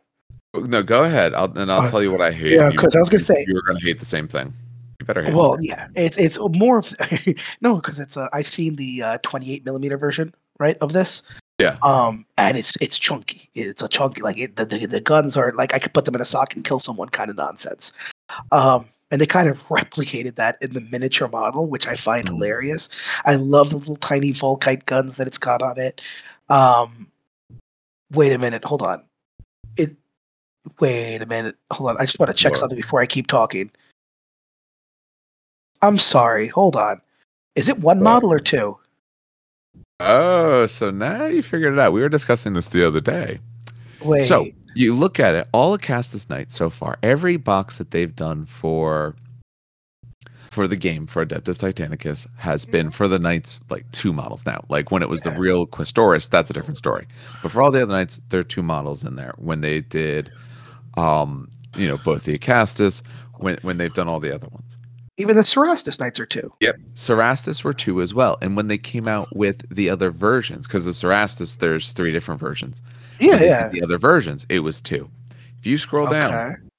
No, go ahead. I'll, and I'll
Uh,
tell you what I hate.
yeah, 'cause I was gonna say-
you were going to hate the same thing. You better hate. It. Well,
yeah, it's it's more of no, because it's uh, I've seen the uh, 28 millimeter version, right, of this.
Yeah.
Um, and it's it's chunky. It's a chunky like it, the, the the guns are like I could put them in a sock and kill someone kind of nonsense. Um, and they kind of replicated that in the miniature model, which I find
Mhm.
hilarious. I love the little tiny Volkite guns that it's got on it. Um, wait a minute, hold on. It. Wait a minute, hold on. I just want to check
What?
something before I keep talking. I'm sorry. Hold on. Is it one
What?
model or two?
Oh, so now you figured it out. We were discussing this the other day.
Wait.
So you look at it, all of Castus Night so far, every box that they've done for for the game for Adeptus Titanicus has been for the knights like two models now. Like when it was
Mm-hmm.
The real Questoris, that's a different story. But for all the other knights, there are two models in there. When they did um, you know, both the Acastus, when when they've done all the other ones.
Even the Cerastus Knights are two.
Yep. Cerastus were two as well. And when they came out with the other versions, because the Cerastus, there's three different versions.
Yeah,
When they did
yeah.
The other versions, it was two. If you scroll down,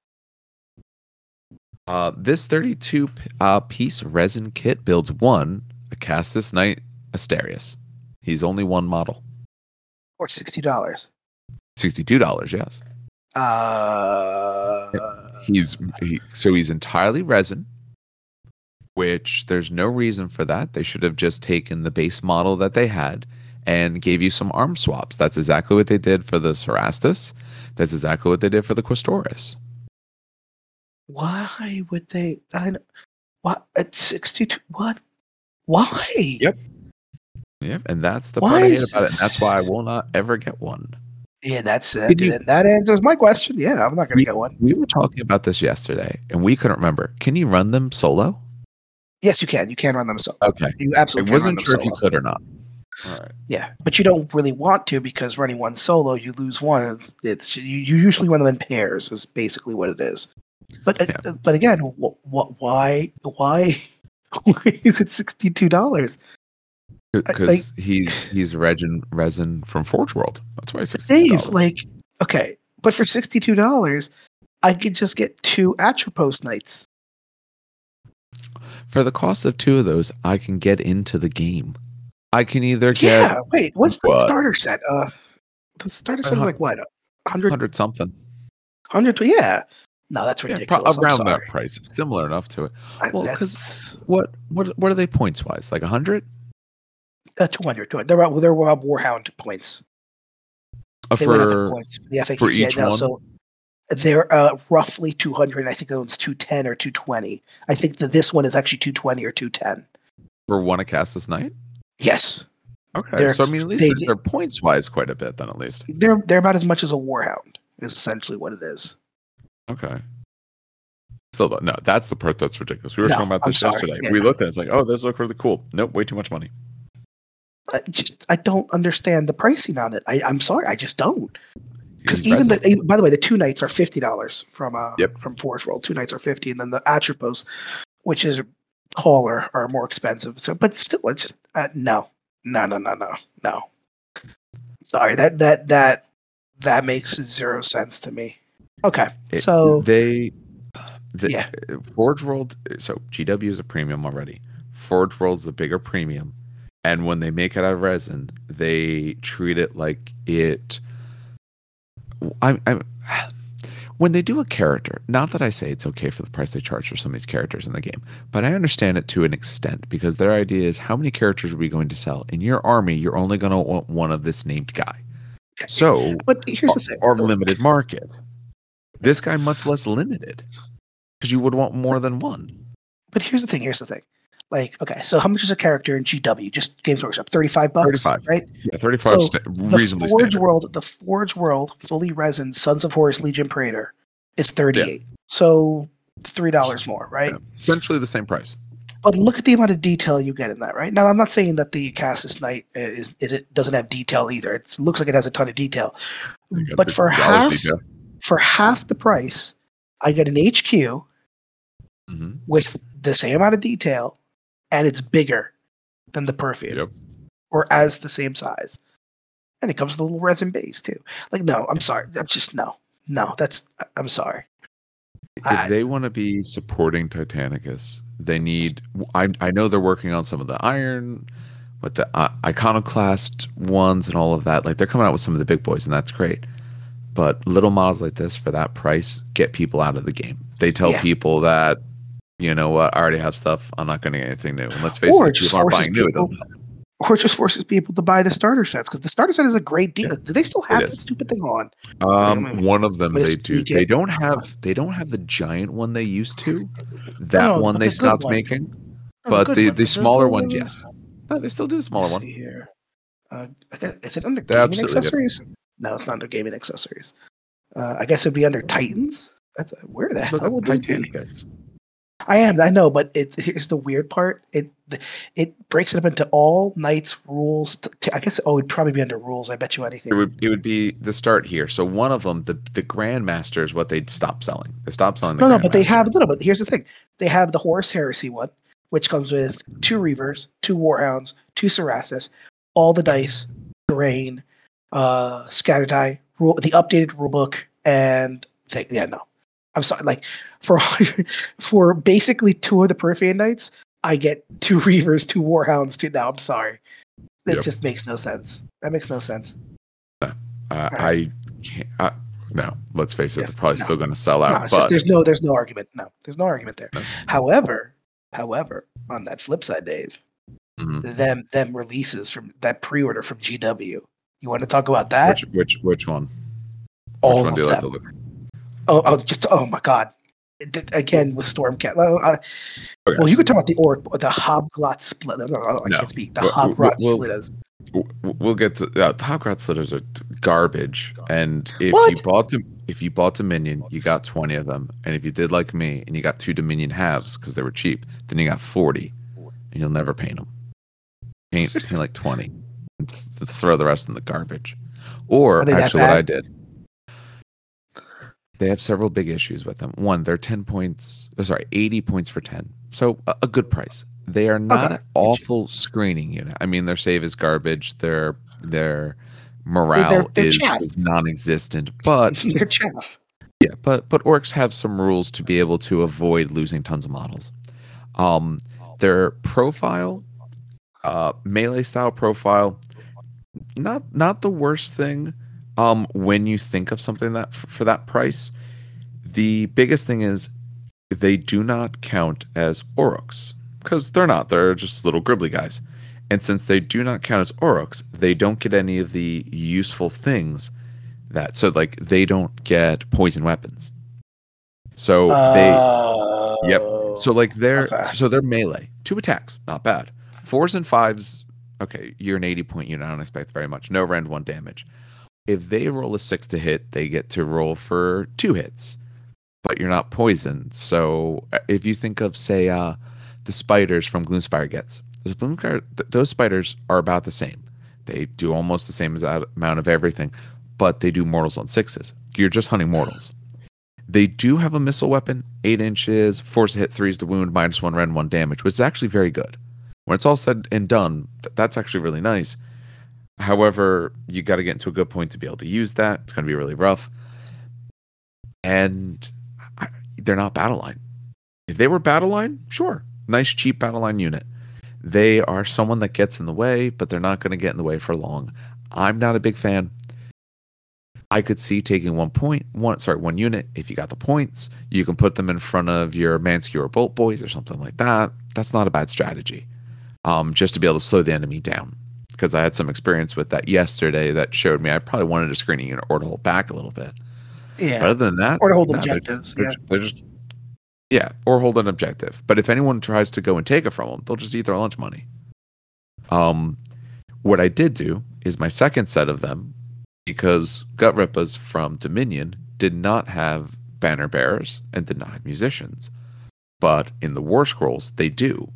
uh, this 32 uh, piece resin kit builds one Acastus Knight Asterius. He's only one model.
Or sixty dollars.
$62, yes.
Uh.
He's he, so he's entirely resin, which there's no reason for that. They should have just taken the base model that they had and gave you some arm swaps. That's exactly what they did for the Cerastus. That's exactly what they did for the Questoris.
Why would they? I, what at sixty-two? What? Why?
Yep. Yep, and that's the
Why
part I hate about it. And that's why I will not ever get one.
Yeah, that's it.
You-
that answers my question. Yeah, I'm not gonna
We-
get one.
We were talking about this yesterday, and we couldn't remember. Can you run them solo?
Yes, you can. You can run them solo.
Okay,
You
I
absolutely can run
wasn't
them
sure if you could or not. All right.
Yeah, but you don't really want to because running one solo, you lose one. It's, it's you, you usually run them in pairs. Is basically what it is. But uh, but again, what what why why why is it sixty two dollars?
Because
like-
he's he's resin resin from Forge World. That's why it's sixty
Dave, like okay, but for sixty two dollars, I could just get two Atrapos Knights.
For the cost of two of those, I can get into the game. I can either get
Yeah, wait, what's the
What?
starter set? Uh, the starter set is
Uh,
like what, hundred
hundred something.
hundred? Yeah, no, that's
Yeah,
ridiculous.
pro-
I'm
around that price, similar enough to it.
I-
Well, 'cause-
that's-
What what what are they points wise? Like hundred
Uh, 200, 200. They're about, they're about Warhound points.
uh,
They went up
for
points. The FAQs,
for
yeah,
each
no,
one?
So they're uh, roughly 200. I think that one's 210 or 220. I think that this one is actually 220 or 210.
for one Acastus Knight.
Yes,
Okay,
They're-
so I mean, at least
they
they're, they're points wise quite a bit then, at least.
they're they're about as much as a Warhound. Is essentially what it is.
Okay. Still, though, no, that's the part that's ridiculous. We were
No,
talking about this yesterday.
Yeah.
We looked at it, it's like, oh, this look really cool. Nope, way too much money.
I just I don't understand the pricing on it. I, I'm sorry, I just don't. Because even the even- by the way, the two nights are fifty dollars from uh
Yep.
from Forge World. Two nights are fifty, and then the Atrapos, which is taller, are more expensive. So, but still, it's just uh, no, no, no, no, no, no. Sorry, that that that that makes zero sense to me. Okay,
It-
so
they, the,
Yeah.
Forge World. So GW is a premium already. Forge World's a bigger premium, and when they make it out of resin, they treat it like it. I, I, when they do a character, not that I say it's okay for the price they charge for some of these characters in the game, but I understand it to an extent because their idea is how many characters are we going to sell? In your army, you're only going to want one of this named guy. So
but here's the thing.
our limited market. This guy much less limited because you would want more than one.
But here's the thing. Here's the thing. Like, okay, so how much is a character in GW? Just Games Workshop, thirty-five bucks,
35.
right?
Yeah, thirty-five
So,
sta-
The Forge
standard.
World, the Forge World, fully resin, Sons of Horus, Legion Praetor, is thirty-eight. So three dollars more, right?
Yeah. Essentially the same price.
But look at the amount of detail you get in that, right? Now, I'm not saying that the Cassis Knight is is it doesn't have detail either. It looks like it has a ton of detail, but for half
detail.
for half the price, I get an HQ
Mhm.
with the same amount of detail, and it's bigger than the perfume
Yep.
or as the same size, and it comes with a little resin base too. Like, no, I'm sorry, I'm just no, no. That's I'm sorry.
If
I-
they want to be supporting Titanicus, they need. I I know they're working on some of the iron, with the uh, iconoclast ones and all of that. Like they're coming out with some of the big boys, and that's great. But little models like this for that price get people out of the game. They tell
Yeah.
people that, you know what, I already have stuff. I'm not going to get anything new. And let's face
Or
it, people
forces
buying new.
People-. Or it just forces people to buy the starter sets because the starter set is a great deal.
Yeah.
Do they still have that stupid thing on?
Um, one of them they do. They
it.
don't have. They don't have the giant one they used to. That
no,
one they
the
stopped
one.
making.
No,
But the,
one.
the smaller one, yes. No, they still do the smaller one.
here. Uh, is it under
They
gaming accessories? No, it's not under gaming accessories. Uh, I guess it'd be under Titans. That's where the
Let's
hell would?
Titanicus.
I am. I know, but it, here's the weird part. It it breaks it up into all knights rules. I guess oh, it'd probably be under rules. I bet you anything.
It would it would be the start here. So one of them, the the Grandmaster, is what they stop selling. They stop selling the
no, no, but they have no, no. But here's the thing: they have the Horus Heresy one, which comes with two Reavers, two Warhounds, two Cerastus, all the dice, terrain, uh, scatter die, rule, the updated rule book, and thing. Yeah, no, I'm sorry. Like for for basically two of the Porphyrion Knights, I get two Reavers, two Warhounds, two. No, I'm sorry. That
Yep.
just makes no sense. That makes no sense.
Uh, I can't. Uh, no, let's face it,
Yeah,
they're probably
no.
still going to sell
No,
out.
just, there's no there's no argument. No, there's no argument there.
No.
However, however, on that flip side, Dave,
Mhm.
them them releases from that pre-order from GW. You want to talk about that?
which which which one?
All
which one
of
do you like to
them.
look?
Oh, oh, just oh my god! Again with Stormcast. Uh,
Okay.
Well, you could talk about the orc, the Hobgrot split. No, I
No.
can't speak. The
We'll-
Hobgrot
we'll-
splitters.
We'll get to uh, Hobgrot Slittaz are garbage, and if you bought them, if you bought Dominion, you got twenty of them, and if you did like me and you got two Dominion halves because they were cheap, then you got forty, and you'll never paint them. Paint, paint like twenty, and th- th- throw the rest in the garbage. Or
Are they that
actually, what? I did, they have several big issues with them. One, they're ten points. oh, sorry, eighty points for ten, so a, a good price. They are not
Okay.
an awful screening unit. I mean, their save is garbage. Their their morale
they're
is,
chaff.
is non-existent. But
They're chaff.
yeah, but but orcs have some rules to be able to avoid losing tons of models. Um, their profile, uh, melee style profile, not not the worst thing. Um, when you think of something that for that price, the biggest thing is they do not count as Orruks because they're not. They're just little gribbly guys. And since they do not count as Orruks, they don't get any of the useful things that. So like they don't get poison weapons. So they
Uh,
Yep. so like they're
okay.
so they're melee. Two attacks, not bad. Fours and fives, okay, you're an 80 point unit. I don't expect very much. No rend, one damage. If they roll a six to hit, they get to roll for two hits. But you're not poisoned. So uh, if you think of, say, uh, the spiders from Gloomspite Gitz, those, spiders are about the same. They do almost the same amount of everything, but they do mortals on sixes. You're just hunting mortals. They do have a missile weapon, eight inches, force hit threes to wound, minus one rend, one damage, which is actually very good. When it's all said and done, th- that's actually really nice. However, you got to get into a good point to be able to use that. It's going to be really rough. And I, they're not battle line. If they were battle line, sure. Nice, cheap battle line unit. They are someone that gets in the way, but they're not going to get in the way for long. I'm not a big fan. I could see taking one point, one sorry, one unit. If you got the points, you can put them in front of your Man-skewer Boltboyz or something like that. That's not a bad strategy. Um, just to be able to slow the enemy down. Because I had some experience with that yesterday that showed me I probably wanted a screening unit or to hold back a little bit.
yeah.
But other than that,
or to hold
no,
objectives.
they're,
Yeah.
they're just yeah, or hold an objective. But if anyone tries to go and take it from them, they'll just eat their lunch money. Um, what I did do is my second set of them, because Gutrippaz from Dominion did not have banner bearers and did not have musicians. But in the War Scrolls, they do.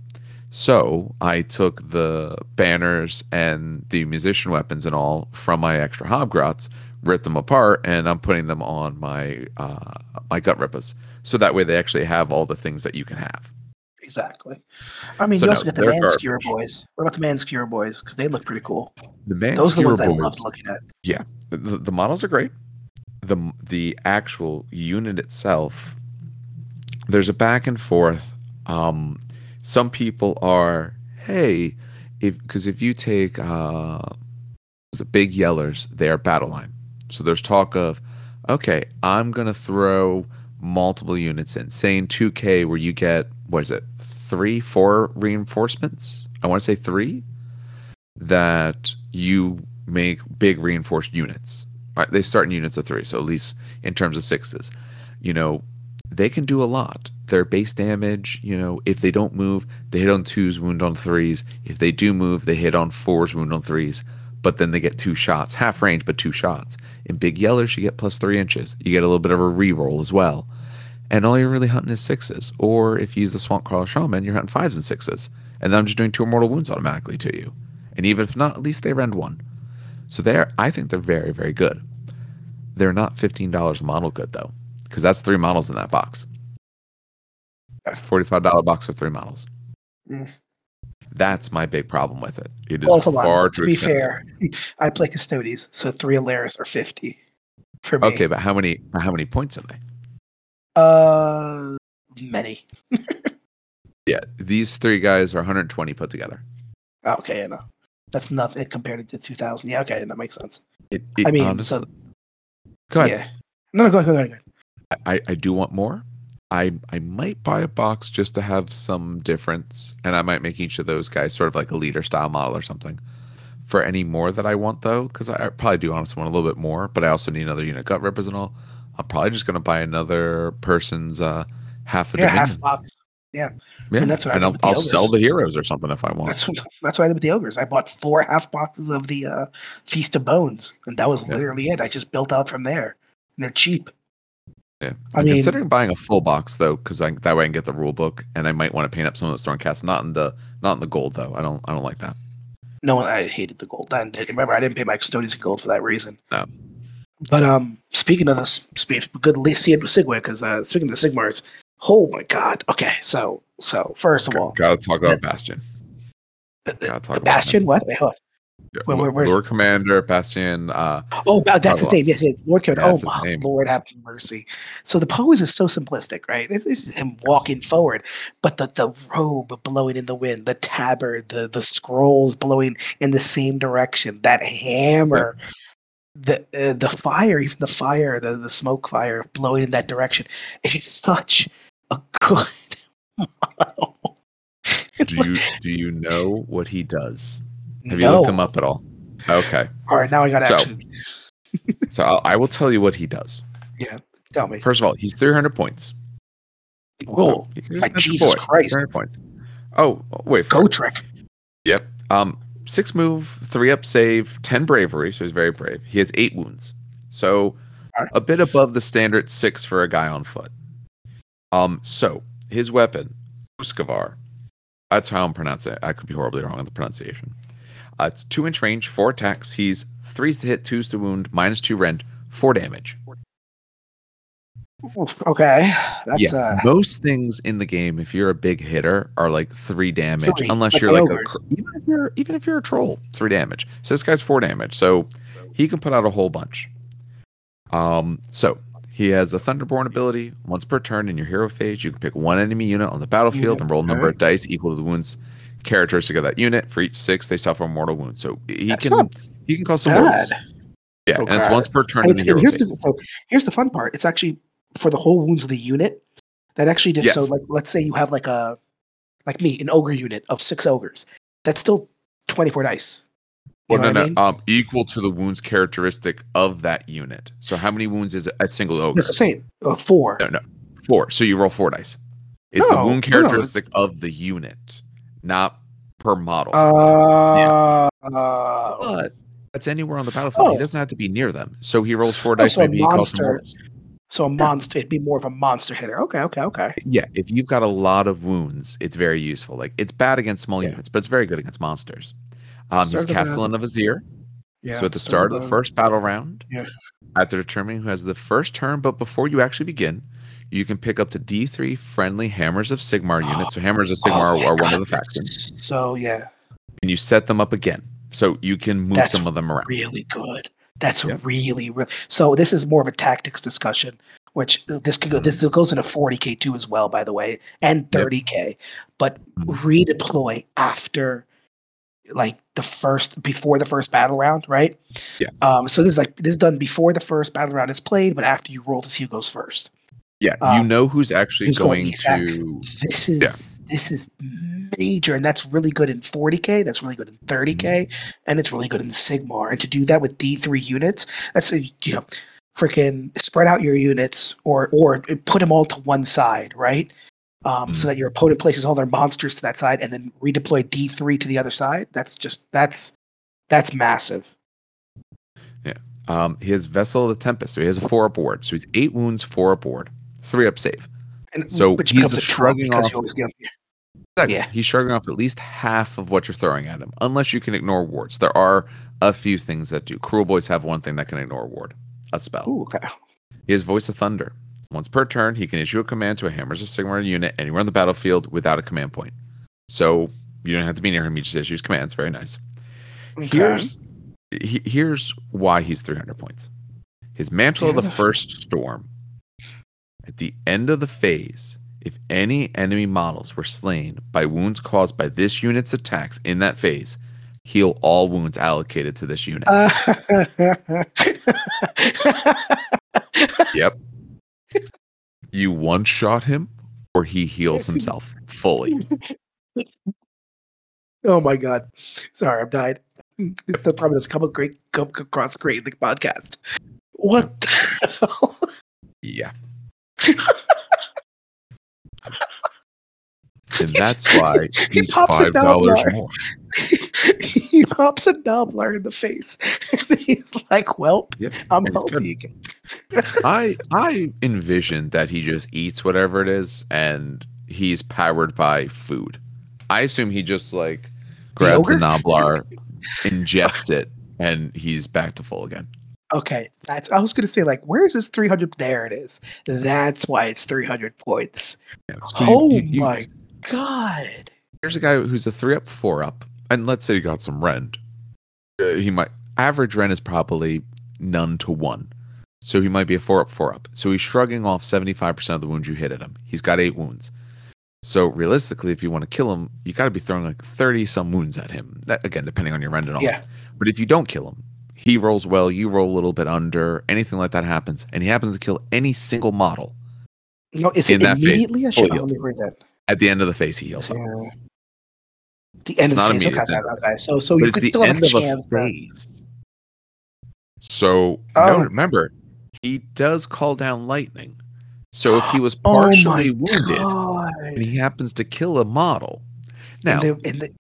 So I took the banners and the musician weapons and all from my extra Hobgrots, ripped them apart, and I'm putting them on my uh, my Gutrippaz. So that way they actually have all the things that you can have.
Exactly. I mean,
So
you
no,
also get the
they're
Manskewer boys. What about the Manskewer boys? Because they look pretty cool.
The man
Those are the ones I
boys,
loved looking at. Yeah.
The, the models are great. The the actual unit itself, there's a back and forth. Um, some people are, hey, if because if you take uh, the big yellers, they are battle line. So there's talk of, okay, I'm gonna throw multiple units in, saying 2K where you get what is it, three, four reinforcements? I want to say three that you make big reinforced units. Right? They start in units of three, so at least in terms of sixes, you know, they can do a lot. Their base damage, you know, if they don't move, they hit on twos, wound on threes. If they do move, they hit on fours, wound on threes. But then they get two shots, half range, but two shots. In big yellers, you get plus three inches. You get a little bit of a reroll as well. And all you're really hunting is sixes. Or if you use the Swampcalla Shaman, you're hunting fives and sixes. And then I'm just doing two immortal wounds automatically to you. And even if not, at least they rend one. So they're I think they're very, very good. They're not fifteen dollars model good though. Because that's three models in that box. It's forty-five dollar box with three models.
Mm.
That's my big problem with it. It is
Well,
far
To be
expensive.
fair, I play Custodes, so three Allarus are 50 for me.
Okay, but how many how many points are they?
Uh, many.
Yeah, these three guys are 120 put together.
Okay, I know. That's nothing compared to 2000. Yeah, okay, that makes sense.
It, it-
I mean,
honestly-
so
go ahead.
yeah. No, no, go ahead, go ahead. Go ahead.
I, I do want more. I I might buy a box just to have some difference, and I might make each of those guys sort of like a leader style model or something. For any more that I want though, because I probably do honestly want a little bit more, but I also need another unit gut and all. I'm probably just gonna buy another person's uh half a
Yeah,
dominion.
half box.
yeah,
and that's what
and
did
I'll, I'll sell the heroes or something if I want.
That's what, that's what I did with the ogres. I bought four half boxes of the uh, Feast of Bones, and that was
Yeah.
literally it. I just built out from there, and they're cheap.
Yeah,
I
I'm
mean-
considering buying a full box though, because that way I can get the rule book, and I might want to paint up some of the Stormcasts. Not in the not in the gold though. I don't I don't like that.
No I hated the gold. And remember, I didn't pay my custodians in gold for that reason.
No.
But um, speaking of this, good it with Sigmar because uh, speaking of the Sigmars, oh my god. Okay, so so first of all,
Gotta talk about Bastian.
the, the-
Gotta talk
the
about
Bastian. What? Wait, hold.
Yeah,
Where- where- where's-
Lord Commander Bastian. Uh,
Oh, that, that's his
Carthalos.
name. Yes, yes, Lord Kevin.
That's
oh,
his
my
name.
Lord, have mercy. So the pose is so simplistic, right? It's, it's him walking forward, but the, the robe blowing in the wind, the tabard, the the scrolls blowing in the same direction, that hammer, the uh, the fire, even the fire, the the smoke fire blowing in that direction. It is such a good model.
do you do you know what he does? Have you looked him up at all? Okay,
All right, now I got to
So- I'll, I will tell you what he does.
Yeah, tell me.
First of all, he's 300 points.
Whoa,
He's an
my
expensive
Jesus
boy.
Christ.
300 points. Oh, wait.
go trick.
Yep. Um, six move, three up save, ten bravery, so he's very brave. He has eight wounds, so
Alright.
a bit above the standard six for a guy on foot. Um, so his weapon, Uskavar. That's how I'm pronouncing it. I could be horribly wrong on the pronunciation. Uh, it's two inch range, four attacks. He's threes to hit, twos to wound, minus two rend, four damage.
Okay, that's
yeah,
uh,
most things in the game, if you're a big hitter, are like three damage,
Three,
unless
like
you're like a,
ogres.
even if you're even if you're a troll, three damage. So this guy's four damage, so he can put out a whole bunch. Um, so he has a Thunderborn ability. Once per turn in your hero phase, you can pick one enemy unit on the battlefield and roll a number of dice equal to the wounds characteristic of that unit. For each six, they suffer a mortal wound. So he
That's
can he can cause some
bad.
mortals. Yeah,
Oh,
and it's once per turn
And
in the
and
hero
here's the so here's the fun part. It's actually for the whole wounds of the unit. That actually did so. Like, let's say you have like a like me, an ogre unit of six ogres. That's still twenty four dice. You
Well, no,
I
no,
mean?
um, equal to the wounds characteristic of that unit. So how many wounds is a single ogre?
That's I'm saying. Uh, four.
No, no, four. So you roll four dice. It's the
No,
wound
no, no,
characteristic of the unit, not per model.
Uh, uh,
but that's anywhere on the battlefield. He
Oh.
doesn't have to be near them. So he rolls four
Oh,
dice.
so a
maybe he
monster- So a monster, it'd be more of a monster hitter. Okay, okay, okay.
Yeah, if you've got a lot of wounds, it's very useful. Like it's bad against small
Yeah.
units, but it's very good against monsters. Um, he's Castellan of Azyr.
Yeah.
so at the start of the first battle round,
Yeah.
after determining who has the first turn, but before you actually begin, you can pick up to D3 friendly Hammers of Sigmar units. So Hammers of Sigmar
Oh,
are, are one of the factions,
So yeah,
and you set them up again, so you can move
That's
some of them around.
really good. That's
Yeah.
really, really. So this is more of a tactics discussion, which uh, this could go. This goes into 40k too as well, by the way, and 30k. But
Mhm.
redeploy after, like the first before the first battle round, right?
Yeah.
Um. So this is like this is done before the first battle round is played, but after you roll to see who goes first.
Yeah,
Uh,
you know who's actually
going
going
exact-
to.
This is
Yeah.
this is major, and that's really good in 40k. That's really good in 30k,
Mm-hmm.
and it's really good in Sigmar. And to do that with D3 units, that's a you know, freaking spread out your units or or put them all to one side, right? Um, So
Mhm.
that your opponent places all their monsters to that side, and then redeploy D3 to the other side. That's just that's that's massive. Yeah.
Um, he has Vessel of the Tempest, so he has a four up ward. So he's eight wounds, four up ward, three up save.
And
So
which
he's
a
shrugging off-
you always give
Exactly.
Yeah.
He's shrugging off at least half of what you're throwing at him, unless you can ignore wards. There are a few things that do. Kruleboyz have one thing that can ignore ward, a spell.
Ooh, okay.
He has Voice of Thunder. Once per turn, he can issue a command to a Hammers of Sigmar unit anywhere on the battlefield without a command point. So you don't have to be near him. He just issues commands. Very nice.
Okay.
Here's he, here's why he's 300 points. His Mantle of the First Storm. At the end of the phase, if any enemy models were slain by wounds caused by this unit's attacks in that phase, heal all wounds allocated to this unit.
Uh,
Yep. You one shot him, or he heals himself fully.
oh my god! Sorry, I'm dying. Probably doesn't come, a great, come across great in the podcast. What the hell?
Yeah. And that's why
He
he's
pops a
five dollars more.
he pops a Gnoblar in the face, and he's like, "Well,
Yep.
I'm healthy again."
I I envision that he just eats whatever it is and he's powered by food. I assume he just like grabs the? Gnoblar, ingests it, and he's back to full again.
Okay, that's. I was gonna say, like, where's this 300? There it is. That's why it's 300 points.
So
oh
you- you-
my god!
here's a guy who's a three up, four up, and let's say he got some rend. Uh, he might average rend is probably none to one, so he might be a four up, four up. So he's shrugging off seventy five percent of the wounds you hit at him. He's got eight wounds. So realistically, if you want to kill him, you got to be throwing like thirty some wounds at him. That, again, depending on your rend and all.
Yeah.
But if you don't kill him, he rolls well. You roll a little bit under. Anything like that happens, and he happens to kill any single model
No, is it
that phase,
immediately? I should me read that.
at the end of the phase. He heals up.
Yeah. The end
It's
of
not
the phase. Okay,
immediate,
okay, okay. So, so
but
you could still have a chance.
a phase. So
Oh.
no, remember, he does call down lightning. So if he was
Oh
partially wounded
God.
and he happens to kill a model, now
in the, in the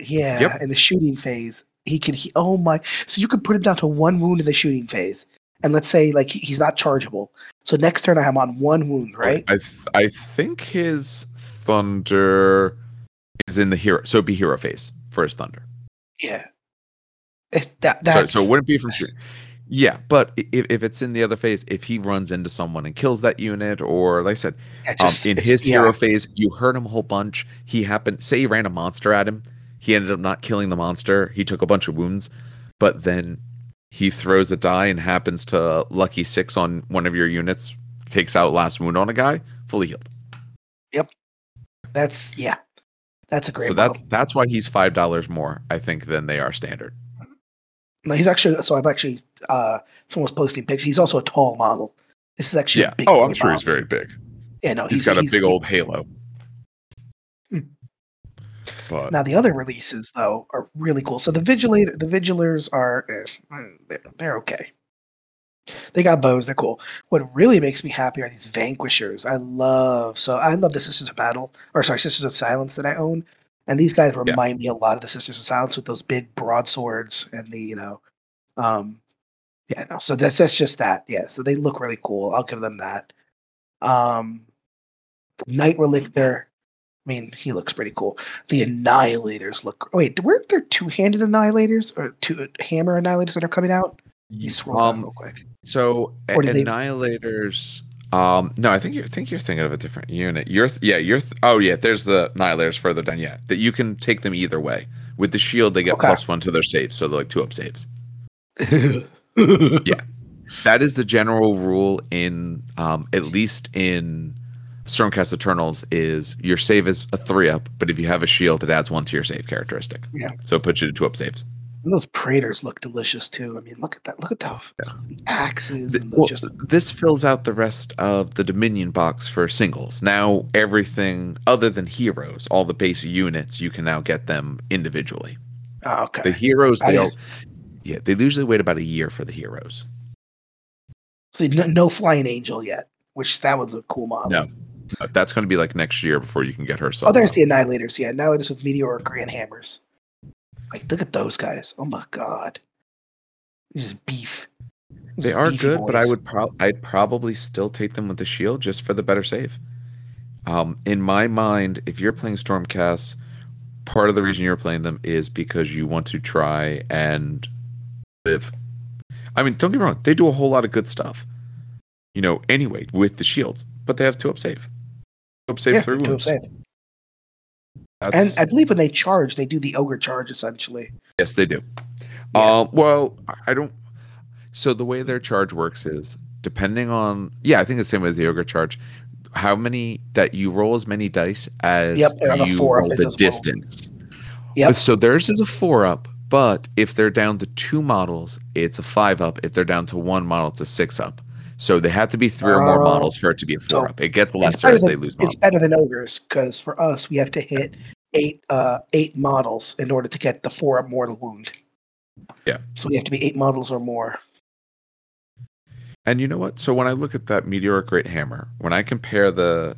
yeah,
Yep.
in the shooting phase, he can He, oh my! So you could put him down to one wound in the shooting phase, and let's say like he's not chargeable. So next turn I have him on one wound, right?
I th- I think his thunder is in the hero, so it'd be hero phase for his thunder.
Yeah. If that
So,
that's
so it wouldn't be from shooting. Yeah, but if, if it's in the other phase, if he runs into someone and kills that unit, or like I said,
yeah,
um, in his
yeah.
hero phase, you hurt him a whole bunch. He happened, say, he ran a monster at him. He ended up not killing the monster. He took a bunch of wounds, but then he throws a die and happens to lucky six on one of your units, takes out last wound on a guy, fully healed. Yep.
That's yeah. That's a great.
so
model.
that's that's why he's five dollars more, I think, than they are standard.
No, he's actually. So I've actually. uh Someone was posting pictures. He's also a tall model. This is actually
Yeah.
a big.
Oh, I'm sure he's very big.
Yeah, no,
he's got a big old halo. But
Now the other releases though are really cool. So the vigilator, the Vigilors are eh, they're, they're okay. They got bows, they're cool. What really makes me happy are these vanquishers. I love so I love the Sisters of Battle, or sorry, Sisters of Silence that I own. And these guys remind me a lot of the Sisters of Silence with those big broadswords and the you know, um, Yeah, no. So that's that's just that. Yeah. So they look really cool. I'll give them that. Um, the Knight Relictor. I mean, he looks pretty cool. The Annihilators look. Wait, weren't there two-handed Annihilators or two hammer Annihilators that are coming out? Scroll
Um,
real quick.
So
Or do they-
annihilators. Um, no, I think you think you're thinking of a different unit. You're th- yeah, you're th- oh yeah. There's the annihilators further down. Yeah, that you can take them either way. With the shield, they get
Okay.
plus one to their saves, so they're like two up saves. Yeah, that is the general rule in um, at least in Stormcast Eternals is your save is a three up, but if you have a shield, it adds one to your save characteristic.
Yeah.
So it puts you to two up saves.
And those Praetors look delicious too. I mean, look at that. Look at those the axes
Th-
and the
well,
just.
this fills out the rest of the Dominion box for singles. Now everything other than heroes, all the base units, you can now get them individually.
Oh, okay.
The heroes, they all, yeah, they usually wait about a year for the heroes.
So no, no flying angel yet, which that was a cool model.
No. That's going to be like next year before you can get her. So.
Oh, there's the annihilators. Yeah, annihilators with meteoric grand hammers. Like, look at those guys. Oh my god, this beef. This
They are
beefy
good, but I would pro- I'd probably still take them with the shield just for the better save. Um, in my mind, if you're playing Stormcast, part of the reason you're playing them is because you want to try and live. I mean, don't get me wrong; they do a whole lot of good stuff. You know, anyway, with the shields, but they have two up save, two up save
yeah,
three
up
wounds.
save. And I believe when they charge, they do the ogre charge essentially.
Yes, they do.
Yeah.
Uh, well, I don't. So the way their charge works is depending on. Yeah, I think it's the same way as the ogre charge. How many that you roll as many dice as
Yep, they're on a
you
four up,
roll
it
the
roll.
distance.
Yep.
So theirs is a four up, but if they're down to two models, it's a five up. If they're down to one model, it's a six up. So they have to be three or more
Oh.
models for it to be a four
So
up. It gets lesser as they
than,
lose
it's
models.
better than ogres because for us we have to hit eight uh eight models in order to get the four up mortal wound.
Yeah.
So we have to be eight models or more.
And you know what? So when I look at that meteoric great hammer, when I compare the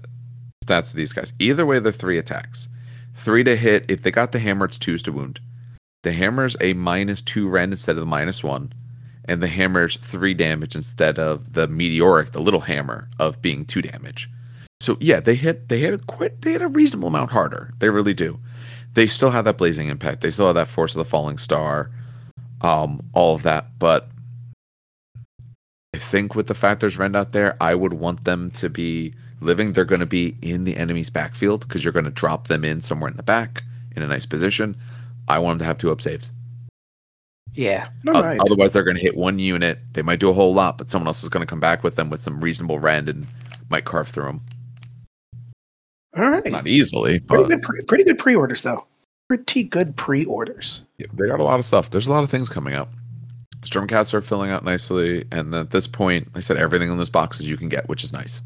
stats of these guys, either way they're three attacks. Three to hit. If they got the hammer, it's twos to wound. The hammer's a minus two rend instead of the minus one. And the hammer's three damage instead of the meteoric, the little hammer, of being two damage. So yeah, they hit they hit a quite they hit a reasonable amount harder. They really do. They still have that blazing impact. They still have that force of the falling star. Um, all of that. But I think with the fact there's Rend out there, I would want them to be living. They're going to be in the enemy's backfield because you're going to drop them in somewhere in the back in a nice position. I want them to have two up saves.
Yeah.
O-
All right.
Otherwise, they're going to hit one unit. They might do a whole lot, but someone else is going to come back with them with some reasonable Rend and might carve through them.
All right.
Not easily,
Pretty
but
good pre- pretty good pre-orders though. Pretty good pre-orders.
Yeah, they got a lot of stuff. There's a lot of things coming up. Stormcasts are filling out nicely, and at this point, like I said everything in this box is you can get, which is nice.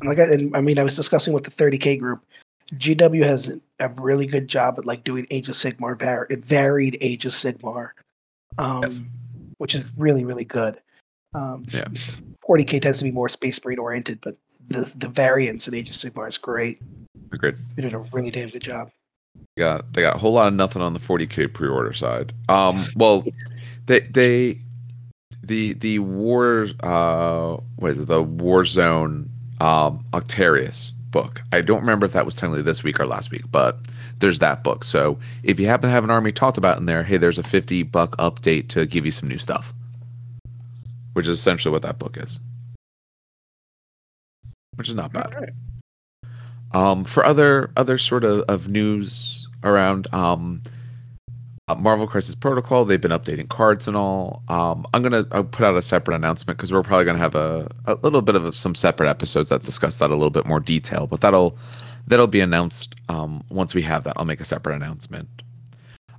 And like I, and I mean, I was discussing with the 30k group. GW has a really good job at like doing Age of Sigmar, var- varied Age of Sigmar, um,
Yes.
which is really really good. Um,
Yeah.
40k tends to be more Space Marine oriented, but the the variance in Age of Sigmar is great.
Agreed.
They did a really damn good job.
They got they got a whole lot of nothing on the 40k pre-order side. Um, well, they they the the war uh what is it, the Warzone um Octarius book. I don't remember if that was technically this week or last week, but there's that book. So if you happen to have an army talked about in there, hey, there's a 50 buck update to give you some new stuff, which is essentially what that book is, which is not bad.
Right.
Um, for other other sort of, of news around um, uh, Marvel Crisis Protocol, they've been updating cards and all. Um, I'm gonna I'll put out a separate announcement because we're probably gonna have a, a little bit of some separate episodes that discuss that a little bit more detail. But that'll that'll be announced um, once we have that. I'll make a separate announcement.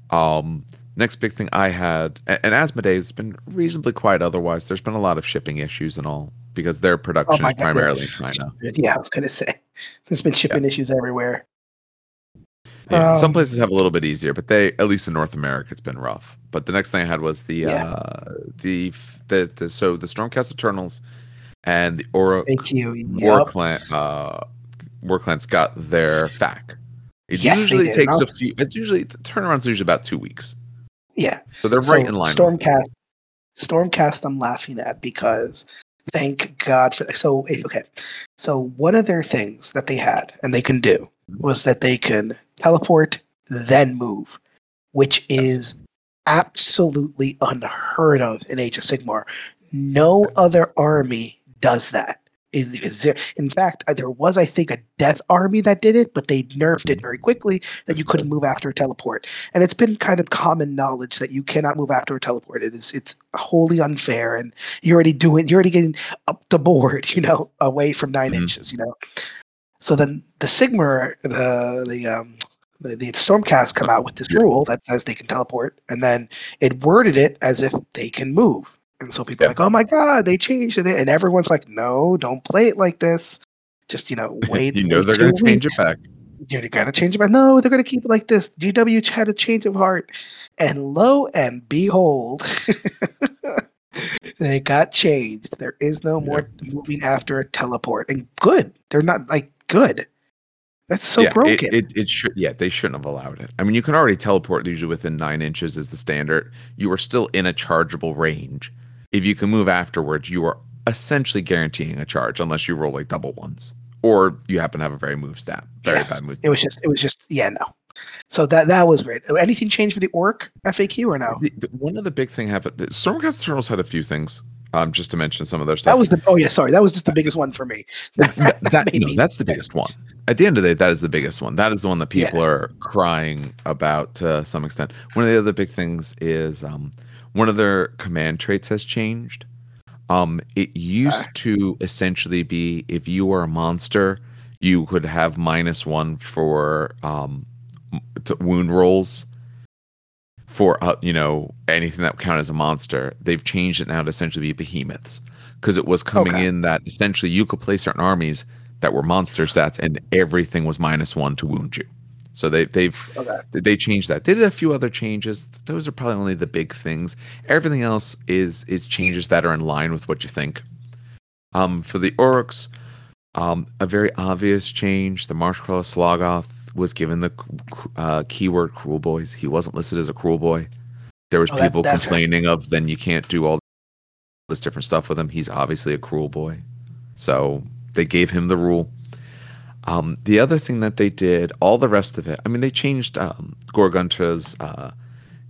Um, next big thing I had, and, and Asmodee's been reasonably quiet. Otherwise, there's been a lot of shipping issues and all because their production
my
is
God.
primarily in China.
Yeah, I was gonna say there's been shipping issues everywhere.
Yeah, some
Um,
places have a little bit easier, but they at least in North America it's been rough. But the next thing I had was the
Yeah.
uh the, the the so the Stormcast Eternals and the
Orruk.
War
Yep.
Clan uh War Clans got their FAQ. It
Yes,
usually takes a few. It's usually the turnaround's usually about two weeks,
Yeah.
so they're
So
right in line.
Stormcast Stormcast, I'm laughing at because thank God for so okay. So one of their things that they had and they can do mm-hmm. was that they can teleport then move, which is absolutely unheard of in Age of Sigmar. No other army does that. Is, is there? In fact, uh, there was, I think, a death army that did it, but they nerfed it very quickly that you couldn't move after a teleport. And it's been kind of common knowledge that you cannot move after a teleport. It is it's wholly unfair, and you're already doing you're already getting up the board, you know, away from 9
Mhm.
inches, you know. So then the Sigmar, the the um the, the Stormcast come out with this rule that says they can teleport, and then it worded it as if they can move. And so people are like, "Oh my god, they changed it!" And everyone's like, "No, don't play it like this. Just you know, wait.
you know they're going to change it back.
You're gonna change it back. No, they're gonna keep it like this. GW had a change of heart, and lo and behold, they got changed. There is no more moving after a teleport, and good. They're not like good. That's so
yeah, it-
broken.
It, it, should. Yeah, they shouldn't have allowed it. I mean, you can already teleport usually within nine inches is the standard. You are still in a chargeable range. If you can move afterwards, you are essentially guaranteeing a charge unless you roll like double ones or you happen to have a very move stat, very
Yeah,
bad move. Stat.
it was just. It was just. Yeah, no. So that that was great. Anything changed for the orc FAQ or no?
One of the big thing happened. Stormcast Turtles had a few things. Um, just to mention some of their stuff.
That was the. Oh yeah, sorry. That was just the biggest one for me.
that, that-
made
no,
me
that's the biggest one. At the end of the day, that is the biggest one. That is the one that
Yeah.
people are crying about to some extent. One of the other big things is um, one of their command traits has changed. Um, it used
Ah.
to essentially be if you were a monster, you could have minus one for um, wound rolls for uh, you know anything that would count as a monster. They've changed it now to essentially be behemoths because it was coming
Okay.
in that essentially you could play certain armies that were monster stats and everything was minus one to wound you. So they they've
Okay.
they changed that. They did a few other changes. Those are probably only the big things. Everything else is is changes that are in line with what you think. Um, for the orcs, um, a very obvious change. The Marshcrawla Sloggoth was given the uh, keyword "Kruleboyz." He wasn't listed as a Kruleboy. There was
Oh,
people
that's-
complaining of then you can't do all this different stuff with him. He's obviously a Kruleboy, so they gave him the rule. Um, the other thing that they did, all the rest of it, I mean, they changed um, uh,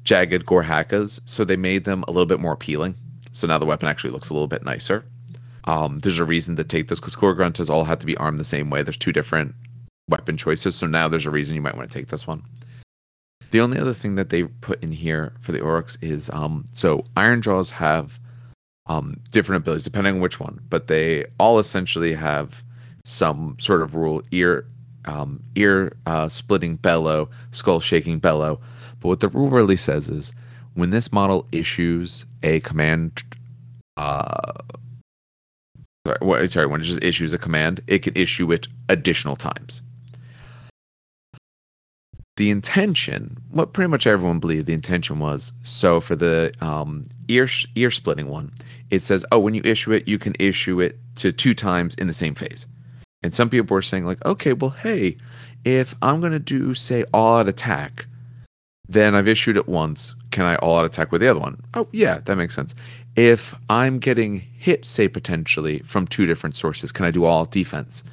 jagged Gore-hackas, so they made them a little bit more appealing. So now the weapon actually looks a little bit nicer. Um, there's a reason to take those because Gore-gruntas all have to be armed the same way. There's two different weapon choices, so now there's a reason you might want to take this one. The only other thing that they put in here for the orcs is um, so Ironjawz have um, different abilities depending on which one, but they all essentially have some sort of rule ear um, ear uh, splitting bellow, skull shaking bellow. But what the rule really says is when this model issues a command, uh, sorry, sorry, when it just issues a command, it can issue it additional times. The intention, what pretty much everyone believed the intention was, so for the um, ear ear splitting one, it says, oh, when you issue it, you can issue it to two times in the same phase. And some people were saying, like, okay, well, hey, if I'm going to do, say, all out attack, then I've issued it once. Can I all out attack with the other one? Oh, yeah, that makes sense. If I'm getting hit, say, potentially from two different sources, can I do all defense?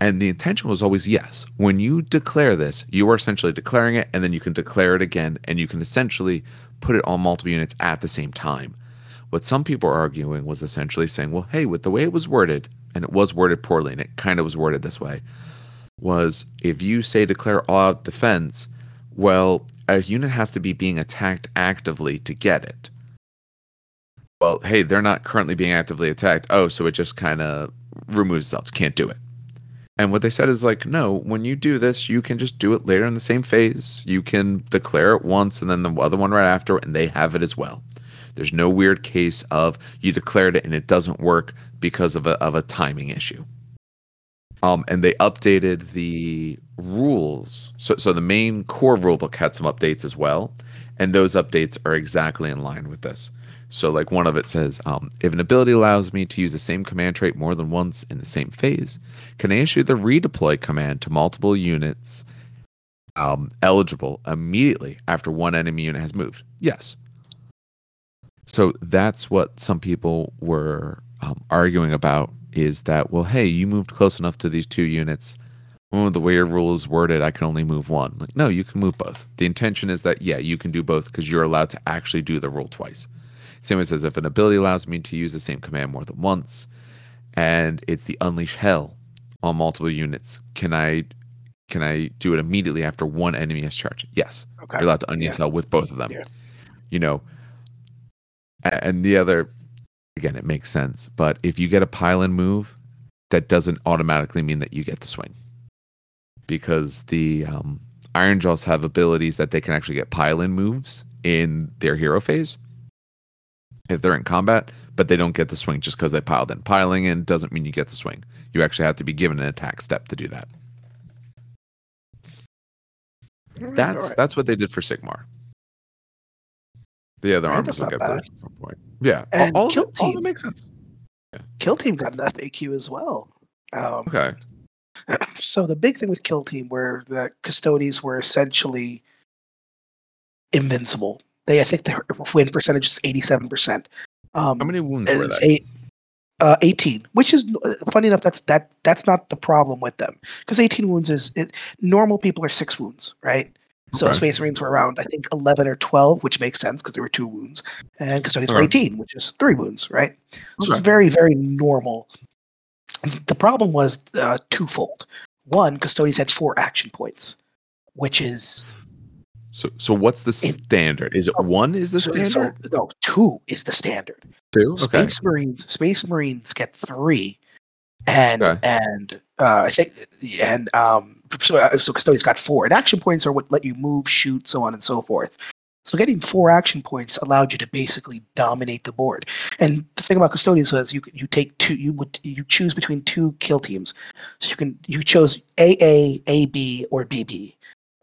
And the intention was always yes. When you declare this, you are essentially declaring it, and then you can declare it again, and you can essentially put it on multiple units at the same time. What some people are arguing was essentially saying, well, hey, with the way it was worded, and it was worded poorly, and it kind of was worded this way, was if you say declare all out defense, well, a unit has to be being attacked actively to get it. Well, hey, they're not currently being actively attacked. Oh, so it just kind of removes itself. Can't do it. And what they said is like, no, when you do this, you can just do it later in the same phase. You can declare it once and then the other one right after, and they have it as well. There's no weird case of you declared it and it doesn't work because of a, of a timing issue. Um, and they updated the rules. So, so the main core rulebook had some updates as well. And those updates are exactly in line with this. So, like one of it says, um, if an ability allows me to use the same command trait more than once in the same phase, can I issue the redeploy command to multiple units um, eligible immediately after one enemy unit has moved? Yes. So that's what some people were um, arguing about is that, well, hey, you moved close enough to these two units. Well, the way your rule is worded, I can only move one. Like, no, you can move both. The intention is that, yeah, you can do both because you're allowed to actually do the rule twice. Same as if an ability allows me to use the same command more than once, and it's the unleash hell on multiple units. Can I can I do it immediately after one enemy has charged? Yes.
Okay.
You're allowed to unleash
Yeah.
hell with both of them.
Yeah.
You know, and the other, again, it makes sense. But if you get a pile-in move, that doesn't automatically mean that you get to swing, because the um, Ironjawz have abilities that they can actually get pile-in moves in their hero phase if they're in combat, but they don't get the swing just because they piled in. Piling in doesn't mean you get the swing. You actually have to be given an attack step to do that. That's
Alright.
that's what they did for Sigmar. The other
Alright,
armies will get
bad.
at some point. Yeah, all-
And
all,
Kill
it, all
Team-
makes sense. Yeah.
Kill Team got an FAQ as well. Um,
Okay.
so the big thing with Kill Team were that custodies were essentially invincible. They, I think their win percentage is eighty-seven percent. Um,
How many wounds were there?
Eight, uh, 18, which is uh, funny enough. That's that. That's not the problem with them because 18 wounds is it, normal. People are six wounds, right? So
Okay.
Space Marines were around, I think, 11 or 12, which makes sense because there were two wounds, and Custodians were
Okay.
18, which is three wounds, right? So
Okay.
it's very, very normal. The problem was uh, twofold. One, Custodians had four action points, which is
So so what's the
It-
standard? Is it one? Is the
so- so-
standard?
no, two is the standard.
Two. Okay.
Space Marines, Space Marines get three, and
Okay.
and uh, I think and um so, uh, so custodians got four. And action points are what let you move, shoot, so on and so forth. So getting four action points allowed you to basically dominate the board. And the thing about custodians was you you take two you would you choose between two kill teams. So you can you chose AA, AB, or BB.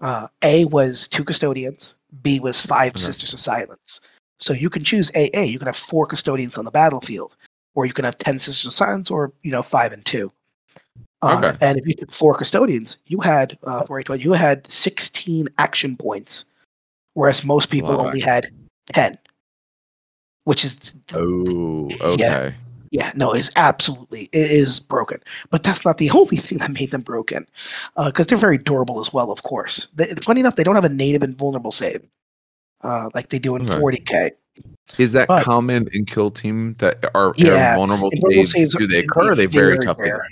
Uh, A was two custodians. B was five
Okay.
Sisters of Silence. So you can choose AA. You can have four custodians on the battlefield, or you can have ten Sisters of Silence, or you know five and two. Uh,
Okay.
And if you took four custodians, you had uh, for H1, you had sixteen action points, whereas most
That's a lot
people only had ten, which is
Oh, okay.
yeah, no, it's absolutely it is broken. But that's not the only thing that made them broken, because they're very durable as well. Of course, they, funny enough, they don't have a native invulnerable save, uh, like they do in
Okay.
40k.
Is that
But-
common in kill team that are,
Yeah,
vulnerable saves?
saves
Do they occur? Are they very, tough to
rare.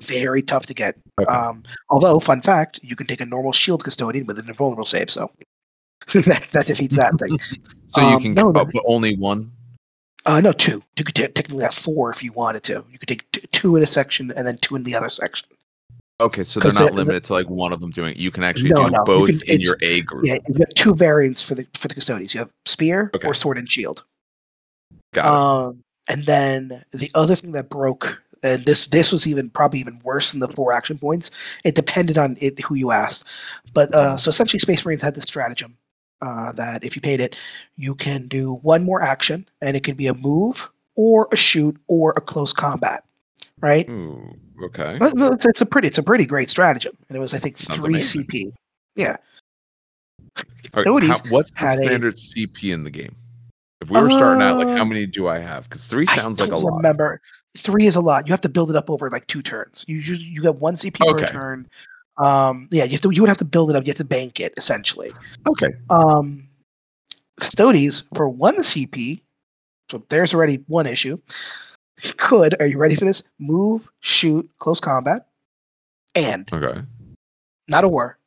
Very tough to get.
Okay.
Um, although, fun fact, you can take a normal shield custodian with an invulnerable save, so that that defeats that thing.
so you
um,
can
no,
get,
no,
but only one.
Uh, no, two. You could t- technically have four if you wanted to. You could take t- two in a section and then two in the other section.
Okay, so they're not
the-
limited to like one of them doing it. You can actually
No,
do
no, you
both
can-
in your A group.
Yeah, you have two variants for the for the custodians. You have spear
Okay.
or sword and shield.
Got it.
Um, and then the other thing that broke, and this this was even probably even worse than the four action points. It depended on it who you asked, but uh, so essentially, Space Marines had this stratagem uh, that if you paid it, you can do one more action, and it could be a move or a shoot or a close combat, right?
Ooh, okay.
But, but it's, a pretty it's a pretty great stratagem, and it was I think
Sounds
three
amazing.
CP. Yeah.
Right, how- what's the
had a-
standard CP in the game? If we were starting out, like how
Um,
many do I have? Because three sounds like a
don't
lot.
Remember, three is a lot. You have to build it up over like two turns. You you, you get one CP per turn. Um, yeah, you have to. You would have to build it up. You have to bank it essentially.
Okay.
Um, custodies for one CP. So there's already one issue. Could are you ready for this? Move, shoot, close combat, and
Okay.
not a war,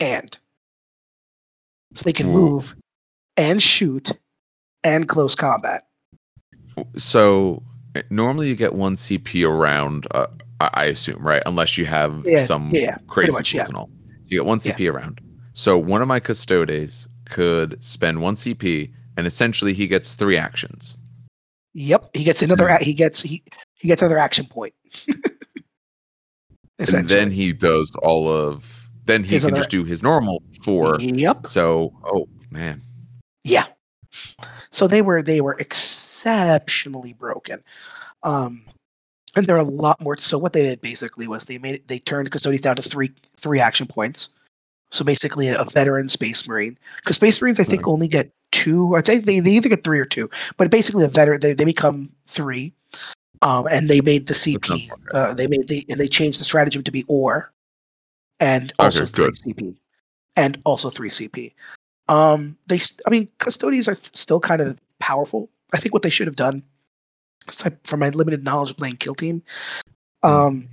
and so they can
Ooh.
move and shoot and close combat.
So normally you get one CP around. Uh, I assume, right? Unless you have
Yeah,
some
yeah,
crazy
much,
tools
yeah.
and all. You get one CP around. So one of my custodes could spend one CP, and essentially he gets three actions.
Yep, he gets another. a- He gets he he gets another action point.
and then he does all of. Then he
His
can
other-
just do his normal four.
Yep.
So, oh man,
Yeah. So they were they were exceptionally broken. Um and there are a lot more so what they did basically was they made it they turned custodians down to three three action points. So basically a veteran space marine. Because space marines I think
Right.
only get two. I think they, they either get three or two, but basically a veteran they, they become three. Um, and they made the CP. Uh, they made the and they changed the stratagem to be or, and also
Okay,
three. CP, and also three CP. Um, they, I mean, custodians are still kind of powerful. I think what they should have done, I- from my limited knowledge of playing Kill Team, um,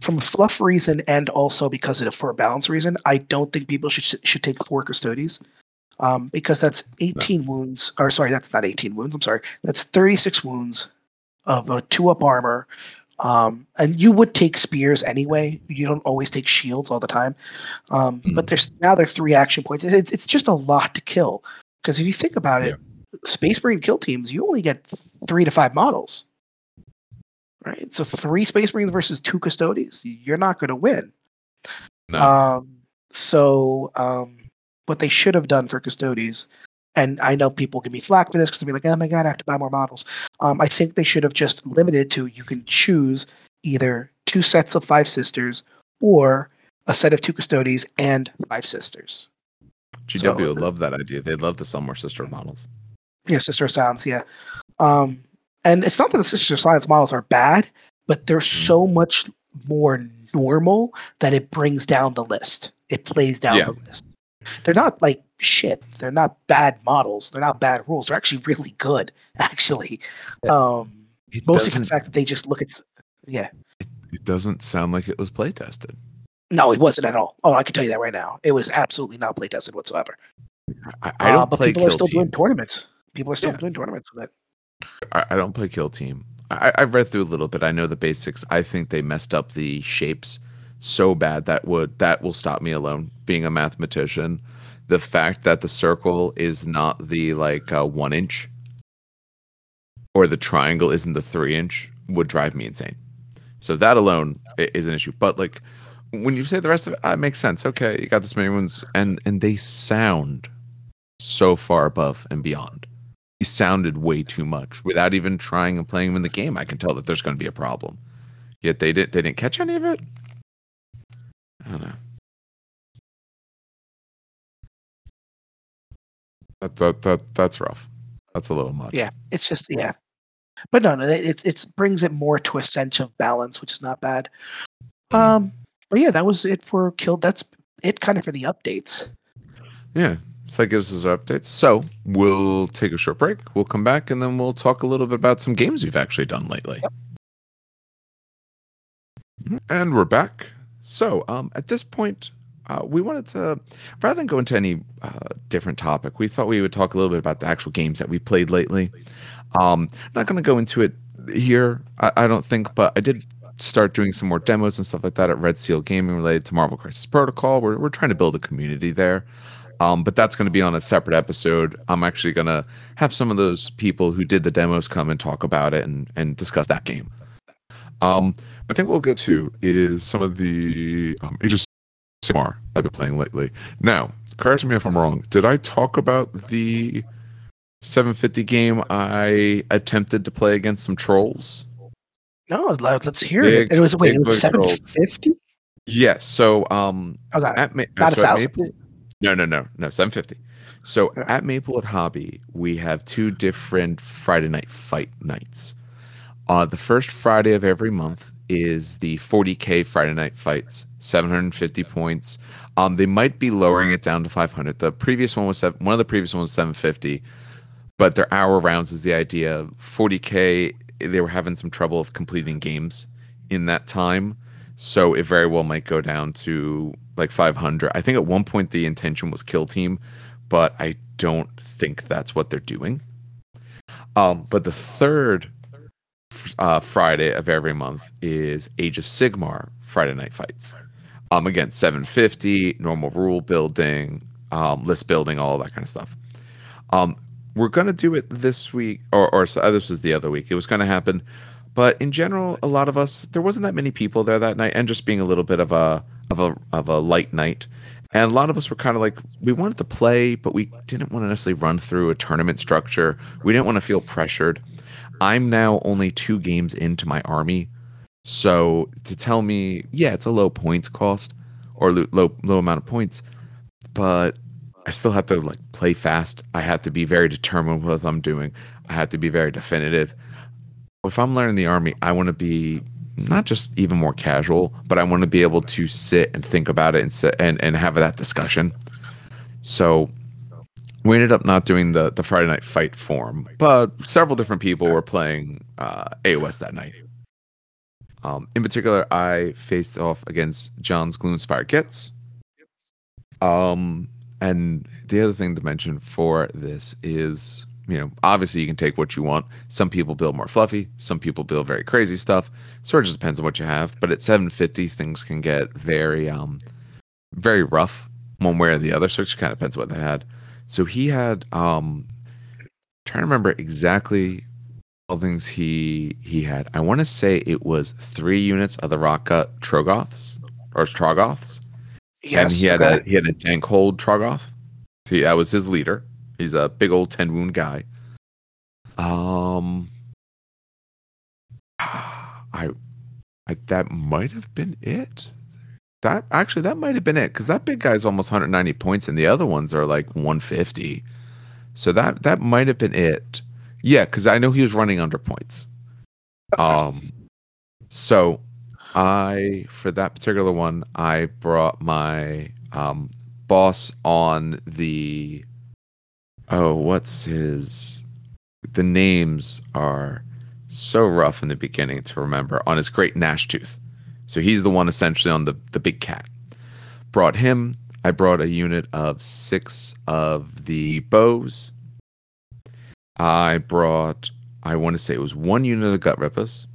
from a fluff reason and also because of the for a balance reason, I don't think people should should take four custodies. Um, because that's 18 wounds, or sorry, that's not 18 wounds. I'm sorry, that's 36 wounds of a two up armor. Um, and you would take spears anyway. You don't always take shields all the time. Um, But there's now there are three action points. It's, it's just a lot to kill. Because if you think about it, Space Marine kill teams, you only get three to five models. Right? So three Space Marines versus two Custodies, you're not going to win.
No.
Um, so um, what they should have done for Custodies, and I know people give me flack for this because they'll be like, oh my God, I have to buy more models. Um, I think they should have just limited to you can choose either two sets of five sisters or a set of two Custodies and five sisters.
GW
so-
would love that idea. They'd love to sell more sister models.
Yeah, Sister of Silence, yeah. Um, and it's not that the Sister of Silence models are bad, but they're so much more normal that it brings down the list. It plays down
Yeah.
the list. They're not like shit. They're not bad models. They're not bad rules. They're actually really good, actually. Um,
It
mostly for the fact that they just look at. Yeah.
it doesn't sound like it was play tested.
No, it wasn't at all. Oh, I can tell you that right now. It was absolutely not play tested whatsoever.
I, I
Uh,
don't
but
play
people
kill
are still
team.
doing tournaments. People are still
Yeah.
doing tournaments with it.
I, I don't play kill team. I, I've read through a little bit. I know the basics. I think they messed up the shapes so bad that would that will stop me alone being a mathematician. The fact that the circle is not the like uh, one inch or the triangle isn't the three inch would drive me insane. So that alone is an issue. But like when you say the rest of it, uh, it makes sense. Okay, you got this many ones, and and they sound so far above and beyond he sounded way too much without even trying and playing him in the game. I can tell that there's going to be a problem. Yet they didn't. they didn't catch any of it. I don't know. That that, that that's rough. That's a little much.
Yeah, it's just yeah, but no, no, it it brings it more to a sense of balance, which is not bad. Um, but yeah, that was it for kill. That's it, kind of for the updates.
Yeah. So that gives us our updates. So we'll take a short break. We'll come back and then we'll talk a little bit about some games we've actually done lately. Yep. And we're back. So um, at this point, uh, we wanted to, rather than go into any uh, different topic, we thought we would talk a little bit about the actual games that we played lately. Um, not going to go into it here, I, I don't think, but I did start doing some more demos and stuff like that at Red Seal Gaming related to Marvel Crisis Protocol. We're, we're trying to build a community there. Um, but that's going to be on a separate episode. I'm actually going to have some of those people who did the demos come and talk about it and, and discuss that game. Um, I think we'll get to is some of the um, Age of Sigmar I've been playing lately. Now, correct me if I'm wrong. Did I talk about the 750 game I attempted to play against some trolls?
No, let- let's hear
Big-
it. It was wait, it was
bug
seven
troll.
fifty.
Yes. So um,
Okay,
at Ma-
not a
so at
thousand.
Maple, no, no, no, no, seven fifty. So
Yeah.
at Maplewood Hobby, we have two different Friday night fight nights. Uh, the first Friday of every month is the 40k Friday night fights, 750 points. Um, they might be lowering it down to 500. The previous one was seven, one of the previous ones was 750, but their hour rounds is the idea. 40k, they were having some trouble of completing games in that time, so it very well might go down to like 500. I think at one point the intention was kill team, but I don't think that's what they're doing. Um, but the third uh, Friday of every month is Age of Sigmar Friday night fights. Um, again, 750, normal rule building, um, list building, all that kind of stuff. Um, we're gonna do it this week, or or so, this was the other week. It was gonna happen, but in general, a lot of us there wasn't that many people there that night, and just being a little bit of a of a of a light night. And a lot of us were kind of like, we wanted to play, but we didn't want to necessarily run through a tournament structure. We didn't want to feel pressured. I'm now only two games into my army. So to tell me, yeah, it's a low points cost or lo- low low amount of points, but I still have to like play fast. I have to be very determined with what I'm doing. I have to be very definitive. If I'm learning the army, I want to be not just even more casual, but I want to be able to sit and think about it and sit and, and have that discussion. So we ended up not doing the the Friday night fight form, but several different people were playing uh, AOS that night. Um, in particular, I faced off against John's Gloomspite Gitz. Um, and the other thing to mention for this is, you know, obviously you can take what you want. Some people build more fluffy, some people build very crazy stuff. Sort of just depends on what you have. But at 750, things can get very, um, very rough one way or the other. So it just kind of depends what they had. So he had, um, trying to remember exactly all things he he had. I want to say it was three units of the Rockgut Troggoths or Troggoths.
Yes,
and he had
okay.
a he had a Dankhold Troggoth. He, that was his leader. He's a big old ten wound guy. Um, I, I that might have been it. That actually that might have been it because that big guy's almost 190 points and the other ones are like 150. So that that might have been it. Yeah, because I know he was running under points. Um, so I for that particular one, I brought my um boss on the oh, what's his the names are so rough in the beginning to remember on his great Gnash tooth. So he's the one essentially on the the big cat. Brought him. I brought a unit of six of the bows. I brought I want to say it was one unit of Gutrippaz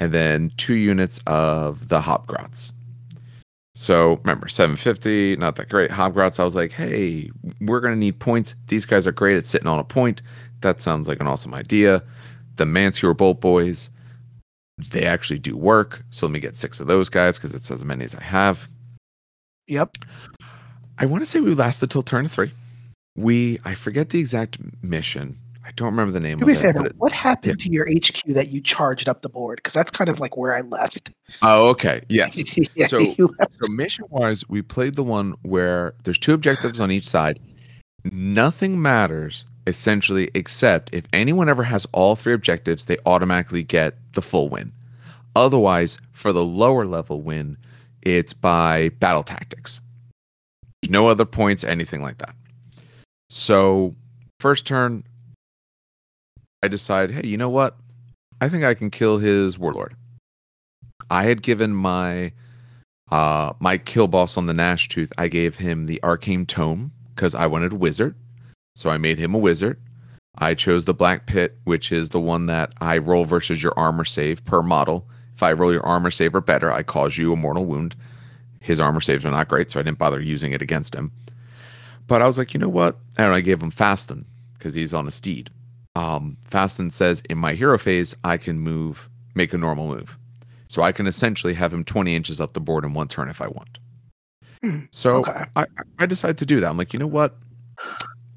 and then two units of the Hobgrots. So remember, 750, not that great. Hobgrots, I was like, hey, we're going to need points. These guys are great at sitting on a point. That sounds like an awesome idea. The Man-skewer Boltboyz, they actually do work. So let me get six of those guys because it's as many as I have.
Yep.
I want to say we lasted till turn three. We, I forget the exact mission. I don't remember the name
To
of it.
fair,
it-
what happened to your HQ that you charged up the board? Because that's kind of like where I left.
oh, okay. Yes.
yeah,
So-. So mission wise, we played the one where there's two objectives on each side. Nothing matters essentially except if anyone ever has all three objectives, they automatically get the full win. Otherwise, for the lower level win, it's by battle tactics. No other points, anything like that. So, first turn, I decide, hey, you know what? I think I can kill his warlord. I had given my uh, my kill boss on the Gnash Tooth, I gave him the Arcane Tome because I wanted a wizard. So I made him a wizard. I chose the Black Pit, which is the one that I roll versus your armor save per model. If I roll your armor save or better, I cause you a mortal wound. His armor saves are not great, so I didn't bother using it against him. But I was like, you know what? And I gave him Fasten because he's on a steed. Um, Fasten says in my hero phase, I can move, make a normal move. So I can essentially have him 20 inches up the board in one turn if I want.
Hmm,
So
okay.
I, I decided to do that. I'm like, you know what?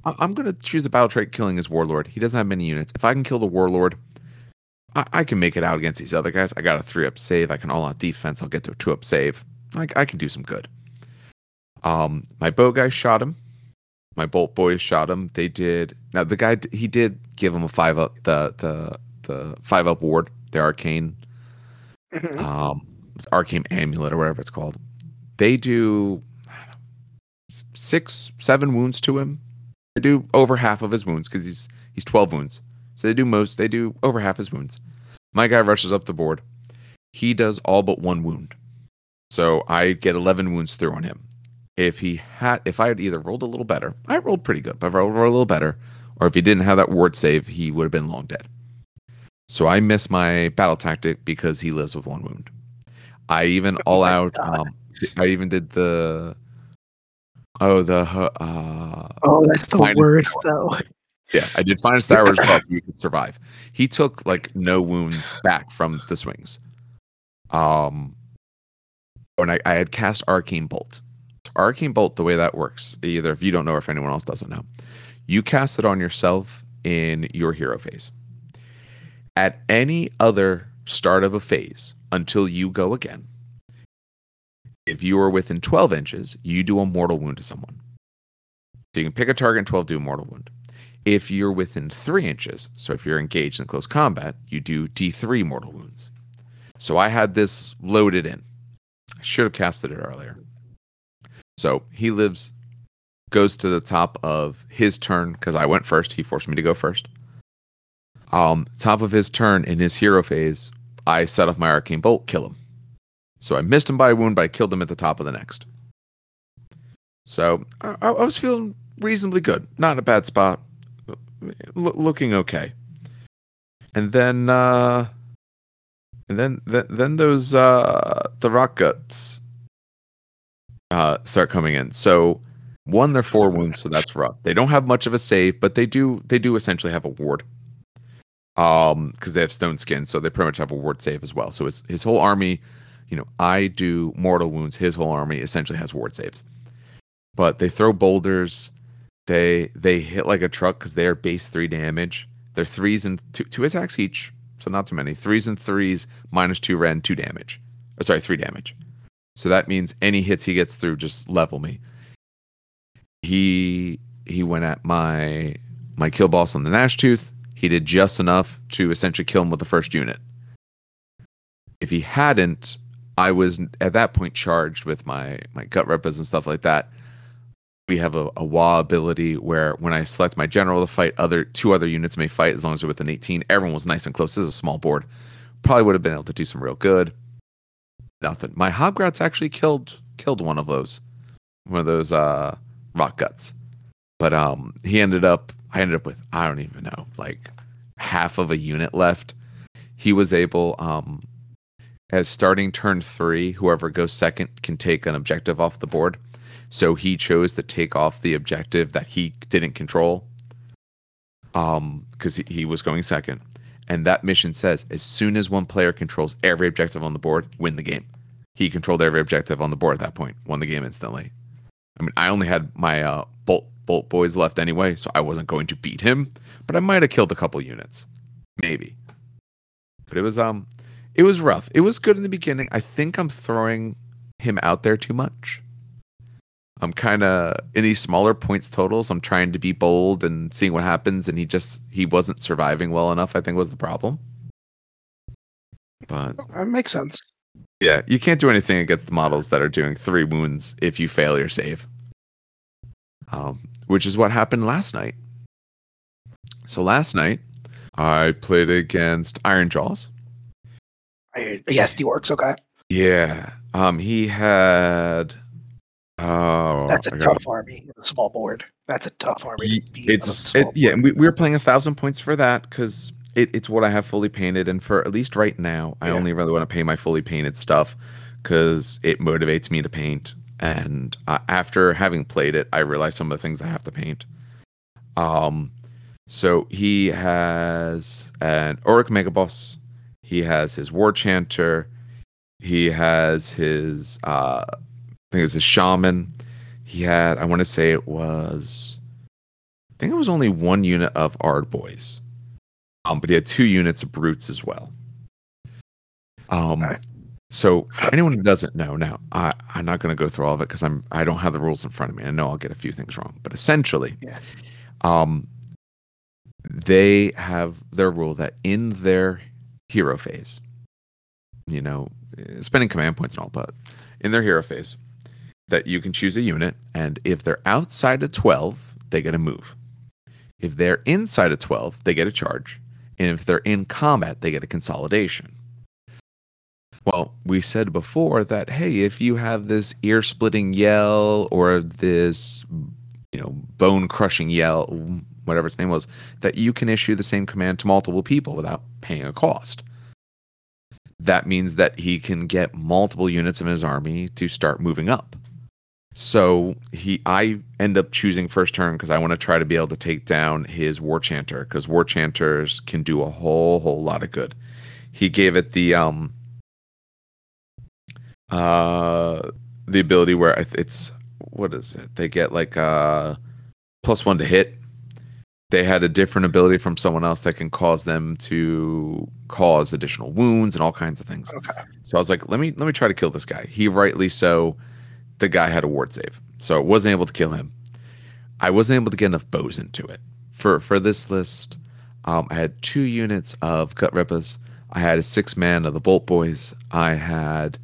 I, I'm going to choose the battle trait killing his warlord. He doesn't have many units. If I can kill the warlord, I, I can make it out against these other guys. I got a three up save. I can all out defense. I'll get to a two up save. I, I can do some good. Um, my bow guy shot him. My Boltboyz shot him. They did. Now the guy he did give him a five up the the the five up ward. The arcane
Mhm.
um arcane amulet or whatever it's called they do I don't know, s- six seven wounds to him they do over half of his wounds because he's he's 12 wounds so they do most they do over half his wounds my guy rushes up the board he does all but one wound so i get 11 wounds through on him if he had if i had either rolled a little better i rolled pretty good but if i rolled a little better or if he didn't have that ward save he would have been long dead so I miss my battle tactic because he lives with one wound. I even all
my
out. Um, I even did the. Oh, the uh,
Oh, that's the worst, though.
yeah. I did find a Star Wars. You could survive. He took like no wounds back from the swings. Um, and I, I had cast Arcane Bolt. Arcane Bolt, the way that works, either if you don't know or if anyone else doesn't know, you cast it on yourself in your hero phase. At any other start of a phase until you go again, if you are within 12 inches, you do a mortal wound to someone. So you can pick a target and 12 do a mortal wound. If you're within three inches, so if you're engaged in close combat, you do D3 mortal wounds. So I had this loaded in. I should have casted it earlier. So he lives, goes to the top of his turn because I went first. He forced me to go first. Um, top of his turn in his hero phase, I set off my arcane bolt, kill him. So I missed him by a wound, but I killed him at the top of the next. So I, I was feeling reasonably good. Not a bad spot. L- looking okay. And then, uh, and then, then, then those uh, the rock guts uh, start coming in. So one, they're four wounds, so that's rough. They don't have much of a save, but they do they do essentially have a ward. Um, because they have stone skin, so they pretty much have a ward save as well. So his his whole army, you know, I do mortal wounds. His whole army essentially has ward saves. But they throw boulders. They they hit like a truck because they are base three damage. They're threes and two, two attacks each, so not too many. Threes and threes, minus two rend, two damage. Oh, sorry, three damage. So that means any hits he gets through just level me. He he went at my my kill boss on the Gnash Tooth. He did just enough to essentially kill him with the first unit. If he hadn't, I was at that point charged with my my Gutrippaz and stuff like that. We have a, a Waaagh ability where when I select my general to fight, other two other units may fight as long as they're within 18. Everyone was nice and close. This is a small board. Probably would have been able to do some real good. Nothing. My Hobgrots actually killed killed one of those, one of those uh, rock guts. But um, he ended up. I ended up with I don't even know like half of a unit left. He was able um, as starting turn three, whoever goes second can take an objective off the board. So he chose to take off the objective that he didn't control. Um, because he, he was going second. And that mission says as soon as one player controls every objective on the board, win the game. He controlled every objective on the board at that point, won the game instantly. I mean, I only had my uh, bolt Boltboyz left anyway, so I wasn't going to beat him, but I might have killed a couple units, maybe. But it was um, it was rough. It was good in the beginning. I think I'm throwing him out there too much. I'm kind of in these smaller points totals. I'm trying to be bold and seeing what happens, and he just he wasn't surviving well enough. I think was the problem. But
That makes sense.
yeah, you can't do anything against the models that are doing three wounds if you fail your save. Um, which is what happened last night. So last night, I played against
Ironjawz. Yes, the orcs. Okay,
Yeah. Um, he had. Oh,
that's a tough army. A small board. That's a tough army.
Ye-
to
It's it, yeah, and we, we were playing a thousand points for that because it, it's what I have fully painted, and for at least right now, I only really want to pay my fully painted stuff because it motivates me to paint. And uh, after having played it, I realize some of the things I have to paint. Um, so he has an Orruk Megaboss. He has his War Chanter. He has his uh, I think it's a shaman. He had, I want to say it was, I think it was only one unit of Ard Boys. Um, but he had two units of Brutes as well. Um, so for anyone who doesn't know, now I, I'm not going to go through all of it because I'm I don't have the rules in front of me. I know I'll get a few things wrong, but essentially,
Yeah.
um, they have their rule that in their hero phase, you know, spending command points and all, but in their hero phase, that you can choose a unit, and if they're outside of 12, they get a move. If they're inside of 12, they get a charge. And if they're in combat, they get a consolidation. Well, we said before that, hey, if you have this ear splitting yell or this, you know, bone crushing yell, whatever its name was, that you can issue the same command to multiple people without paying a cost. That means that he can get multiple units of his army to start moving up. So he, I end up choosing first turn because I want to try to be able to take down his war chanter because war chanters can do a whole whole lot of good. He gave it the um uh the ability where it's what is it? They get like uh plus one to hit. They had a different ability from someone else that can cause them to cause additional wounds and all kinds of things.
Okay.
So I was like, let me let me try to kill this guy. He rightly so, the guy had a ward save, so I wasn't able to kill him. I wasn't able to get enough bows into it. For for this list, um, I had two units of Gutrippaz. I had a six man of the Boltboyz. I had,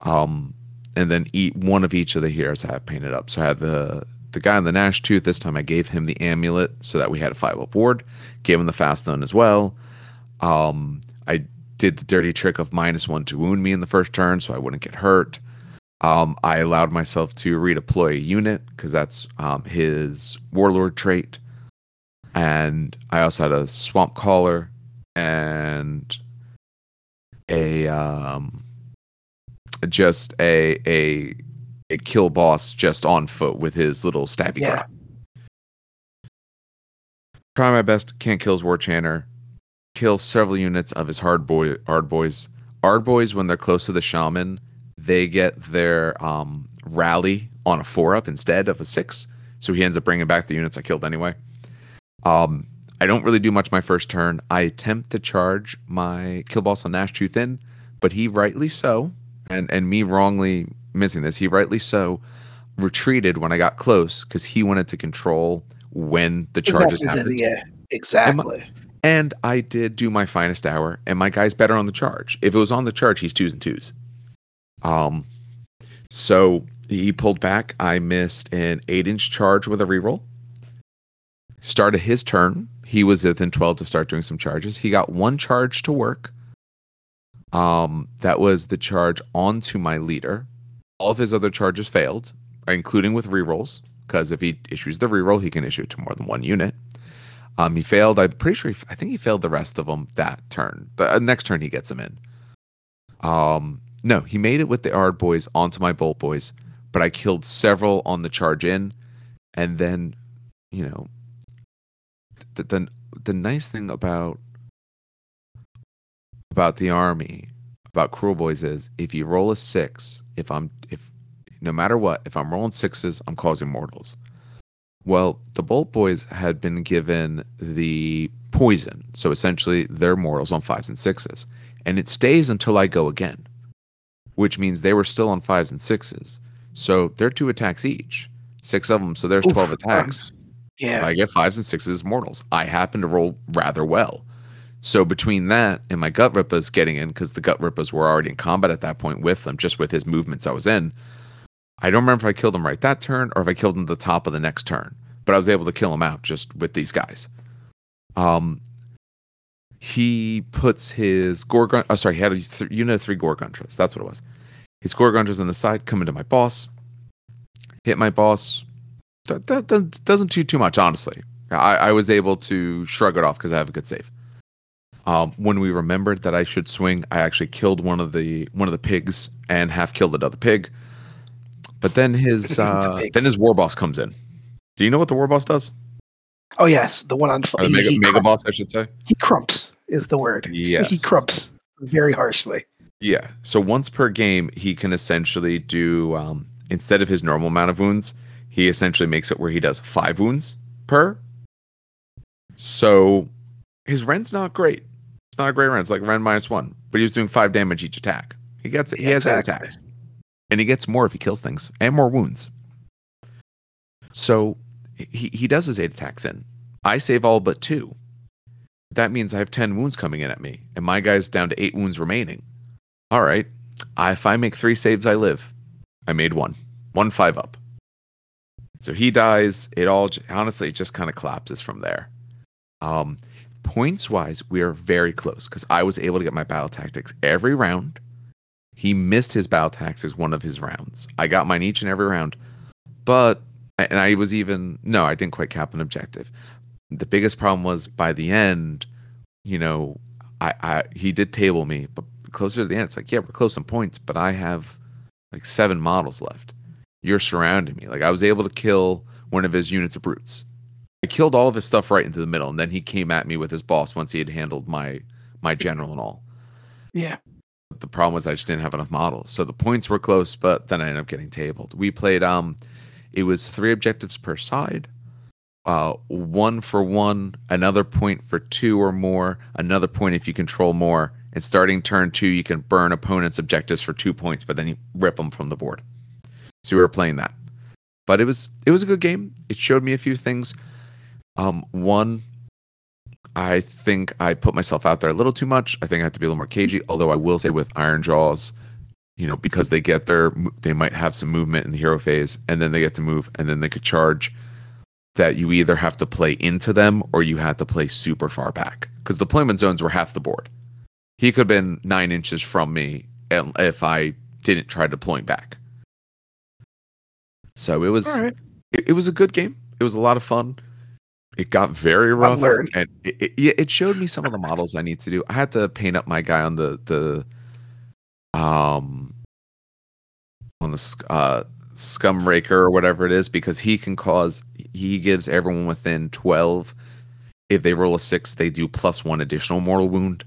um, and then eat one of each of the heroes I have painted up. So I had the the guy on the Gnash Tooth. This time I gave him the amulet so that we had a five up board. Gave him the fast stone as well. Um, I did the dirty trick of minus one to wound me in the first turn so I wouldn't get hurt. Um, I allowed myself to redeploy a unit because that's um, his warlord trait. And I also had a Swampcalla and a um, just a a kill boss just on foot with his little stabby
Yeah.
crap. Try my best. Can't kill his war chanter. Kill several units of his hard boy hard boys. Hard boys when they're close to the shaman, they get their um, rally on a four up instead of a six. So he ends up bringing back the units I killed anyway. Um, I don't really do much my first turn. I attempt to charge my kill boss on Gnash Tooth in, but he rightly so, and and me wrongly missing this, he rightly so retreated when I got close because he wanted to control when the charges
Exactly,
happened.
Yeah, exactly.
And I did do my finest hour, and my guy's better on the charge. If it was on the charge, he's twos and twos. Um, so he pulled back. I missed an eight inch charge with a reroll. Started his turn. He was within 12 to start doing some charges. He got one charge to work. Um, that was the charge onto my leader. All of his other charges failed, including with rerolls, because if he issues the reroll, he can issue it to more than one unit. Um, he failed. I'm pretty sure. He, I think he failed the rest of them that turn. The uh, next turn he gets them in. Um, no, he made it with the Ard boys onto my Boltboyz, but I killed several on the charge in, and then, you know, the the, the nice thing about about the army about Kruleboyz is if you roll a six, if I'm if no matter what, if I'm rolling sixes, I'm causing mortals. Well, the Boltboyz had been given the poison, so essentially they're mortals on fives and sixes, and it stays until I go again, which means they were still on fives and sixes. So they're two attacks each, six of them. So there's
Oof,
twelve attacks. If
Yeah,
I get fives and sixes, mortals. I happen to roll rather well. So between that and my Gutrippaz getting in, because the Gutrippaz were already in combat at that point with them, just with his movements I was in. I don't remember if I killed him right that turn or if I killed him at the top of the next turn, but I was able to kill him out just with these guys. Um, he puts his Gorgon. Oh, sorry, he had a th- unit of three Gore-gruntas. That's what it was. His Gore-gruntas on the side come into my boss, hit my boss. That, that, that doesn't do too much, honestly. I, I was able to shrug it off because I have a good save. Um, when we remembered that I should swing, I actually killed one of the one of the pigs and half killed another pig. But then his uh, then his war boss comes in. Do you know what the war boss does?
Oh yes, the one on
Or the
he,
mega,
he,
mega
crump-
boss, I should say.
he crumps is the word.
Yes.
He crumps very harshly.
Yeah. So once per game, he can essentially do um, instead of his normal amount of wounds, he essentially makes it where he does five wounds per. So his Rend's not great. It's not a great Rend. It's like Rend minus one, but he was doing five damage each attack. He gets it. He
Yeah,
has eight
exactly.
attacks, and he gets more if he kills things and more wounds. So he he does his eight attacks in. I save all but two. That means I have ten wounds coming in at me, and my guy's down to eight wounds remaining. All right. I, if I make three saves, I live. I made one. One five up. So he dies. It all honestly it just kind of collapses from there. Um, points wise, we are very close because I was able to get my battle tactics every round. He missed his battle tactics one of his rounds. I got mine each and every round, but and I was even no, I didn't quite cap an objective. The biggest problem was by the end, you know, I, I he did table me, but closer to the end, it's like, yeah, we're close on points, but I have like seven models left. You're surrounding me. Like I was able to kill one of his units of brutes. I killed all of his stuff right into the middle, and then he came at me with his boss once he had handled my my general and all.
Yeah.
But the problem was I just didn't have enough models. So the points were close, but then I ended up getting tabled. We played um it was three objectives per side. Uh one for one, another point for two or more, another point if you control more. And starting turn two, you can burn opponents' objectives for two points, but then you rip them from the board. So we were playing that. but it was it was a good game. It showed me a few things. Um, one, I think I put myself out there a little too much. I think I have to be a little more cagey. Although I will say with Ironjawz, you know, because they get their they might have some movement in the hero phase, and then they get to move, and then they could charge. That you either have to play into them or you had to play super far back because deployment zones were half the board. He could have been nine inches from me if I didn't try deploying back. So it was
right.
it, it was a good game. It was a lot of fun. It got very rough, and it, it, it showed me some of the models I need to do. I had to paint up my guy on the the um on the uh, scum raker or whatever it is because he can cause he gives everyone within twelve. If they roll a six, they do plus one additional mortal wound.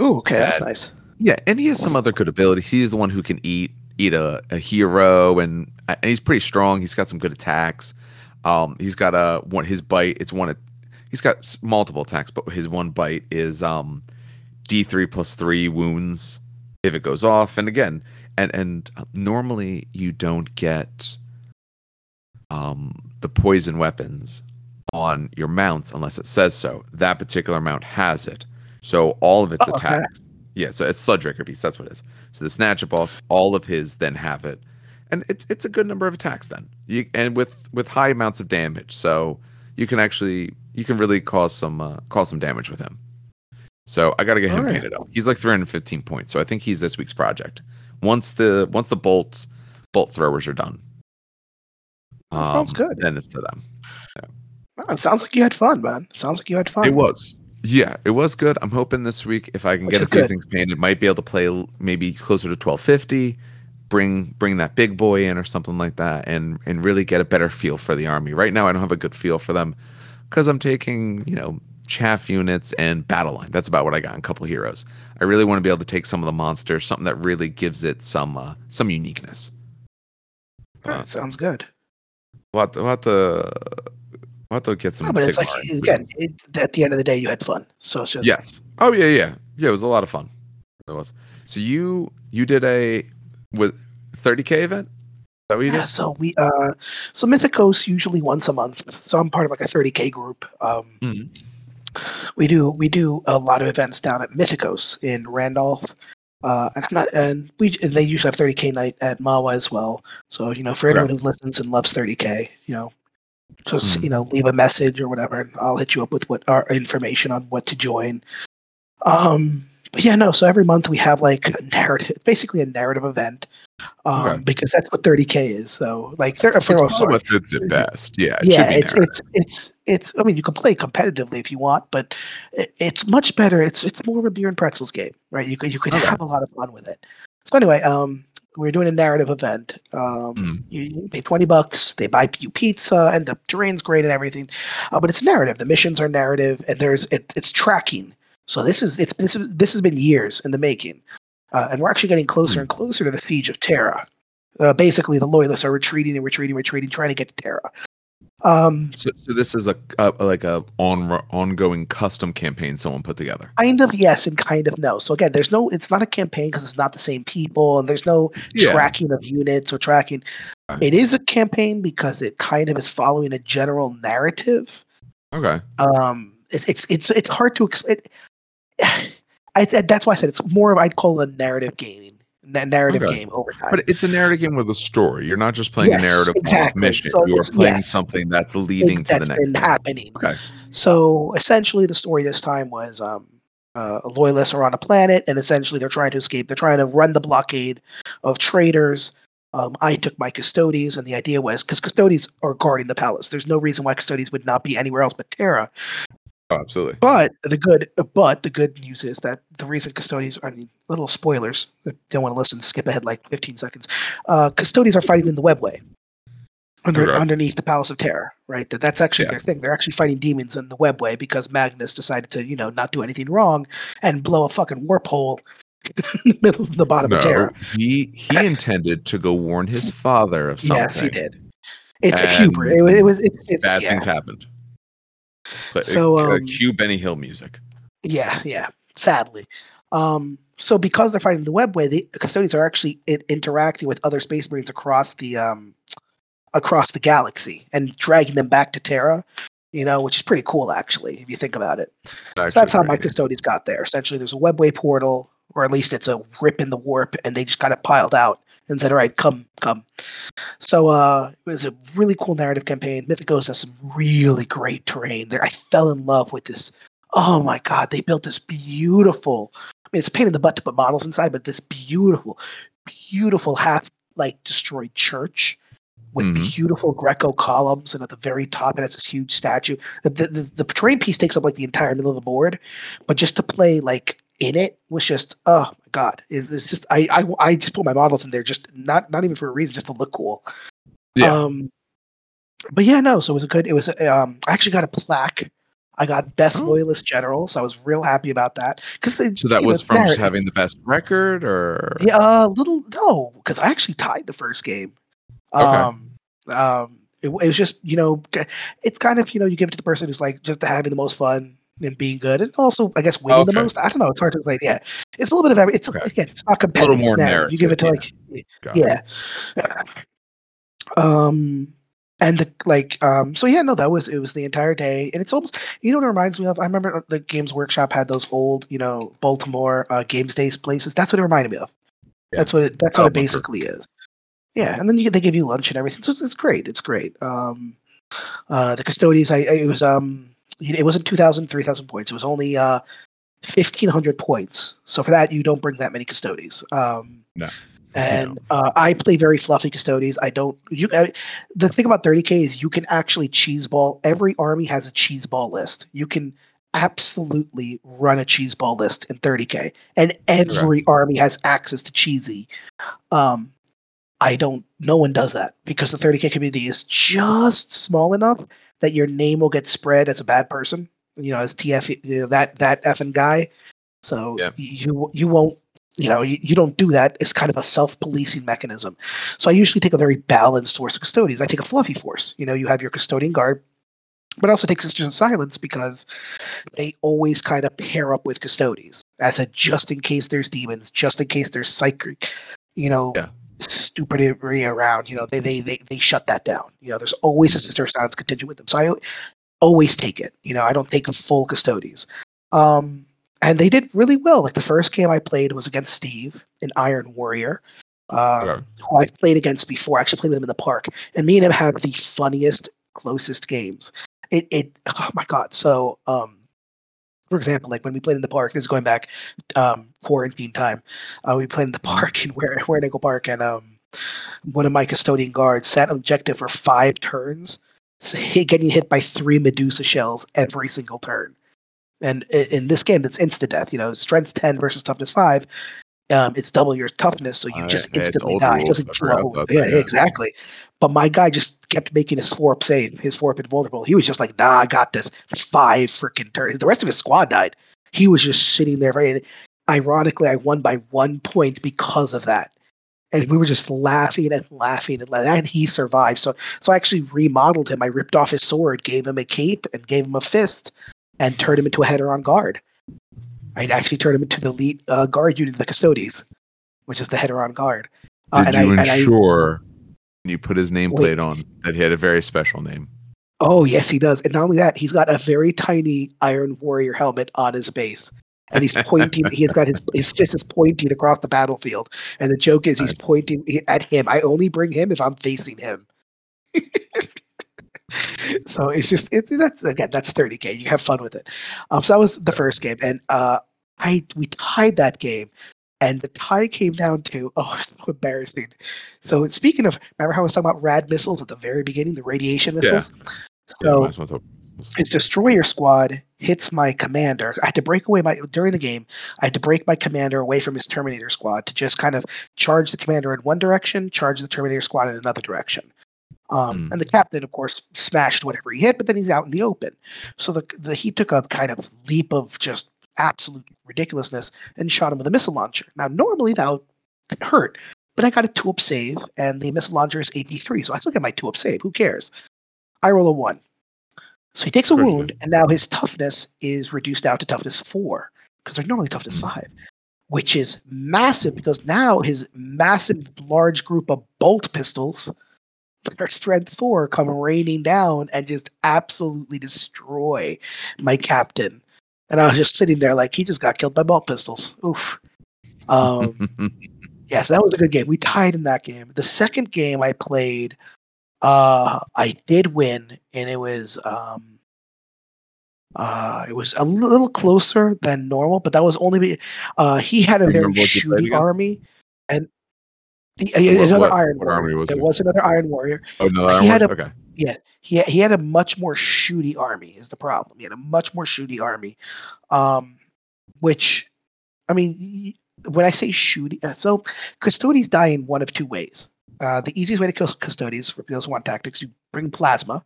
Ooh, okay, that's nice.
Yeah, and he has some other good abilities. He's the one who can eat eat a, a hero, and, and he's pretty strong. He's got some good attacks. Um, he's got a one his bite. It's one. He's got multiple attacks, but his one bite is um, D three plus three wounds if it goes off. And again, and and normally you don't get um the poison weapons on your mounts unless it says so. That particular mount has it. So all of its
Oh, okay.
attacks. Yeah, so it's Sludgeraker Beast, that's what it is. So the Snatchaboss, all of his then have it. And it's it's a good number of attacks then. You and with with high amounts of damage. So you can actually you can really cause some uh, cause some damage with him. So I got to get him
Alright.
painted up. He's like 315 points. So I think he's this week's project. Once the once the bolt bolt throwers are done.
That sounds good.
Then it's to them.
Wow, it sounds like you had fun, man. Sounds like you had fun.
It was. Yeah, it was good. I'm hoping this week if I can
Which
get a few
good.
things painted, might be able to play maybe closer to 1250, bring bring that big boy in or something like that and and really get a better feel for the army. Right now I don't have a good feel for them cuz I'm taking, you know, chaff units and battle line. That's about what I got in a couple heroes. I really want to be able to take some of the monsters, something that really gives it some uh, some uniqueness.
Alright, sounds good.
We'll to, we'll have to, we'll get some
No, but it's like again, it, at the end of the day, you had fun. So it's just
Yes. Oh yeah, yeah, yeah. It was a lot of fun. It was. So you you did a with 30k event. Is that what you
Yeah,
did?
so we uh so Mythicos usually once a month. So I'm part of like a 30k group. Um
Mhm.
we do we do a lot of events down at Mythicos in Randolph. Uh and I'm not and we they usually have 30k night at Mawa as well. So, you know, for anyone who listens and loves 30k, you know, just
Mhm.
you know, leave a message or whatever and I'll hit you up with what our information on what to join. Um but yeah, no, so every month we have like a narrative basically a narrative event. Um,
Okay.
because that's what 30k is. So like there for
It's
oh, sorry.
what fits it best. Yeah. It
yeah,
be
it's it's it's it's. I mean, you can play competitively if you want, but it, it's much better. It's it's more of a beer and pretzels game, right? You could you could
Okay.
have a lot of fun with it. So anyway, um, we're doing a narrative event. Um,
Mhm.
you, you pay twenty bucks. They buy you pizza, and the terrain's great and everything, uh, but it's narrative. The missions are narrative, and there's it, it's tracking. So this is it's this is, this has been years in the making, uh, and we're actually getting closer
Hmm.
and closer to the siege of Terra. Uh, basically, the loyalists are retreating and retreating, retreating, trying to get to Terra. Um,
So, so this is a, a like a on ongoing custom campaign someone put together.
kind of yes and kind of no. So again, there's no. It's not a campaign because it's not the same people, and there's no
Yeah.
tracking of units or tracking.
Right.
It is a campaign because it kind of is following a general narrative.
Okay.
Um, it, it's it's it's hard to explain. I, that's why I said it's more of I'd call it a narrative game. na- narrative
Okay.
game over time.
But it's a narrative game with a story. You're not just playing
Yes,
a narrative
exactly.
mission.
So
you are playing
yes.
something that's leading to
that's
the next
been
thing.
happening.
Okay.
So essentially, the story this time was um, uh, loyalists are on a planet, and essentially they're trying to escape. They're trying to run the blockade of traders. Um, I took my custodies, and the idea was because custodies are guarding the palace. There's no reason why custodies would not be anywhere else but Terra.
Oh, absolutely.
But the good, but the good news is that the reason custodies are I mean, little spoilers. If you Don't want to listen. Skip ahead like 15 seconds. Uh, custodies are fighting in the webway. Under,
Okay.
underneath the Palace of Terra, right? That that's actually
Yeah.
their thing. They're actually fighting demons in the webway because Magnus decided to, you know, not do anything wrong and blow a fucking warp hole in the middle of the bottom
No,
of Terra.
he he intended to go warn his father of something.
Yes, he did. It's a
And
hubris. It, it was. It, it's
Bad
yeah.
things happened. But
So,
uh,
um,
cue Benny Hill music.
Yeah, yeah. Sadly, um, so because they're fighting the webway, the custodians are actually i- interacting with other space marines across the um, across the galaxy and dragging them back to Terra. You know, which is pretty cool actually, if you think about it. so that's how my custodians got there. Essentially, there's a webway portal, or at least it's a rip in the warp, and they just kind of piled out and said, "All right, come, come." So uh, it was a really cool narrative campaign. Mythicos has some really great terrain there. I fell in love with this. Oh my god, they built this beautiful. I mean, it's a pain in the butt to put models inside, but this beautiful, beautiful half like destroyed church with mm-hmm. beautiful Greco columns, and at the very top it has this huge statue. The, the, the, the terrain piece takes up like the entire middle of the board, but just to play like in it was just oh my god! It's, it's just I, I I just put my models in there just not not even for a reason, just to look cool. Yeah. Um, but yeah, no. So it was a good. It was. Um, I actually got a plaque. I got best oh. loyalist general, so I was real happy about that. Because
so that was know, from just having the best record, or
yeah, a uh, little no, because I actually tied the first game. Okay. Um, um, it, it, was just you know, it's kind of you know you give it to the person who's like just having the most fun and being good, and also I guess winning okay. the most. I don't know. It's hard to explain. Yeah, it's a little bit of every. It's okay. again, it's not competitive. A little more narrative. You give it to like yeah. yeah. Um, and the like um so yeah no that was it was the entire day and it's almost you know what it reminds me of i remember the games workshop had those old you know baltimore uh, games days places that's what it reminded me of yeah. that's what it that's what it basically is yeah, and then you, they give you lunch and everything. So it's, it's great. It's great. Um, uh, the custodians, I, it was um, it wasn't 2,000, 3,000 points. It was only uh, 1,500 points. So for that, you don't bring that many custodians. Um,
no.
And uh, I play very fluffy custodians. I don't. You. I, the thing about 30k is you can actually cheese ball. Every army has a cheese ball list. You can absolutely run a cheese ball list in 30k, and every right. army has access to cheesy. Um, I don't. No one does that because the 30k community is just small enough that your name will get spread as a bad person. You know, as TF, you know, that that effing guy. So yeah. you you won't. You know, you, you don't do that. It's kind of a self-policing mechanism. So I usually take a very balanced force of custodians. I take a fluffy force. You know, you have your custodian guard, but also take Sisters of Silence because they always kind of pair up with custodians as a just in case there's demons, just in case there's psychic, you know, yeah stupidity around. You know, they they they they shut that down. You know, there's always a mm-hmm. sister silence contingent with them. So I always take it. You know, I don't take full Custodes. Um, and they did really well. Like the first game I played was against Steve, an Iron Warrior, uh, okay. who I've played against before. I actually played with him in the park, and me and him had the funniest, closest games. It it oh my god. So um, for example, like when we played in the park, this is going back um, quarantine time. Uh, we played in the park in where where Nickel Park, and um, one of my custodian guards sat objective for five turns, so he getting hit by three Medusa shells every single turn. And in this game, it's instant death. You know, strength ten versus toughness five. Um, it's double your toughness, so you just instantly die. It doesn't Yeah, yeah, exactly. But my guy just kept making his four up save, his four up invulnerable. He was just like, nah, I got this. Five freaking turns. The rest of his squad died. He was just sitting there. Right? ironically, I won by one point because of that. And we were just laughing and laughing and, laughing. and he survived. So, so I actually remodeled him. I ripped off his sword, gave him a cape, and gave him a fist, and turned him into a Hetaeron guard. I'd actually turned him into the elite uh, guard unit the Custodes, which is the Hetaeron guard.
Uh, Did you I, ensure you put his nameplate on that he had a very special name.
Oh yes, he does. And not only that, he's got a very tiny Iron Warrior helmet on his base. And he's pointing. he's got his his fist is pointing across the battlefield. And the joke is he's pointing at him. I only bring him if I'm facing him. so it's just it, that's again that's 30k. You have fun with it. Um, so that was the first game, and uh, I we tied that game and the tie came down to oh, so embarrassing. So speaking of, remember how I was talking about rad missiles at the very beginning, the radiation missiles? Yeah. So yeah, his destroyer squad hits my commander. I had to break away my during the game. I had to break my commander away from his Terminator squad to just kind of charge the commander in one direction, charge the Terminator squad in another direction. Um, mm. And the captain, of course, smashed whatever he hit, but then he's out in the open. So the, the he took a kind of leap of just absolute ridiculousness and shot him with a missile launcher. Now, normally that would hurt, but I got a two up save, and the missile launcher is 83, so I still get my two up save. Who cares? I roll a one. So he takes a wound, and now his toughness is reduced down to toughness four, because they're normally toughness mm. five, which is massive because now his massive, large group of bolt pistols our strength four come raining down and just absolutely destroy my captain. And I was just sitting there like he just got killed by bolt pistols. Oof. Um, yes, that was a good game. We tied in that game. The second game I played, uh, I did win, and it was um, uh, it was a little closer than normal, but that was only be, uh, he had a very
remember what you played
shooty army, and the,
What-
another
what-
Iron
what
Warrior.
army was
there
it?
was another Iron Warrior.
Oh no,
He
Iron
had a-
okay.
Yeah, he he had a much more shooty army. Is the problem? He had a much more shooty army, um, which, I mean, when I say shooty, uh, so Custodes die in one of two ways. Uh, the easiest way to kill Custodes for those who want tactics, you bring plasma,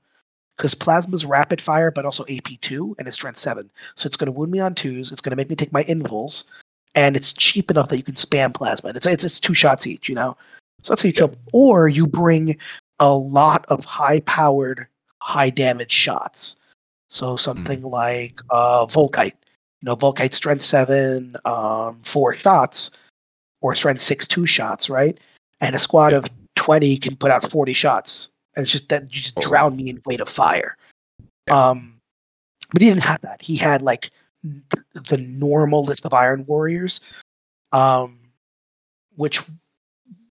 because plasma's rapid fire, but also AP two and it's strength seven, so it's going to wound me on twos. It's going to make me take my invuls, and it's cheap enough that you can spam plasma. And it's it's, it's two shots each, you know. So that's how you kill. Or you bring a lot of high powered, high damage shots. So something like uh, Volkite. You know, Volkite strength seven, um, four shots, or strength six, two shots, right? And a squad
Yeah.
of 20 can put out 40 shots. And it's just that you just
Oh.
drown me in weight of fire.
Yeah.
Um, but he didn't have that. He had like the normal list of Iron Warriors, um, which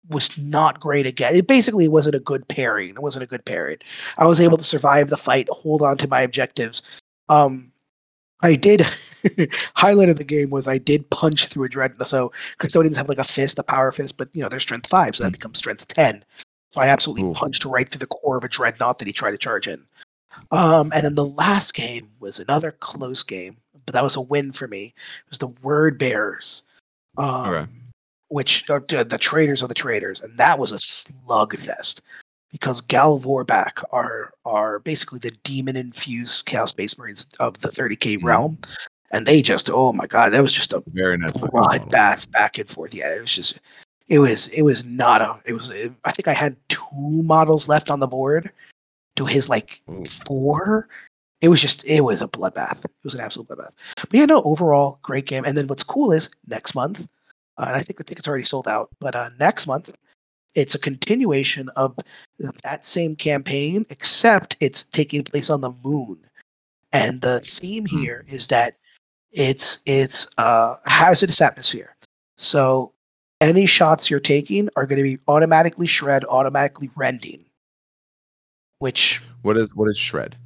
was not great again. It basically wasn't a good pairing. It wasn't a good pairing. I was able to survive the fight, hold on to my objectives. Um, I did. highlight of the game was I did punch through a dreadnought. So custodians have like a fist, a power fist, but you know they're strength five, so that
Mm.
becomes strength ten. So I absolutely
Ooh.
punched right through the core of a dreadnought that he tried to charge in. Um, and then the last game was another close game, but that was a win for me. It was the Word Bearers. Um. Which are the, the traders are the traders, and that was a slugfest because Gal Vorbak are are basically the demon infused Chaos Space Marines of the 30k
Mhm.
realm, and they just oh my god, that was just a
Very nice.
bloodbath back and forth. Yeah, it was just it was it was not a it was it, I think I had two models left on the board to his like
Ooh.
four. It was just it was a bloodbath. It was an absolute bloodbath. But yeah, no, overall great game. And then what's cool is next month, uh, and I think the tickets already sold out. But uh, next month, it's a continuation of that same campaign, except it's taking place on the moon. And the theme
Hmm.
here is that it's it's uh, hazardous atmosphere. So any shots you're taking are going to be automatically shred, automatically rending. Which
What is what is shred?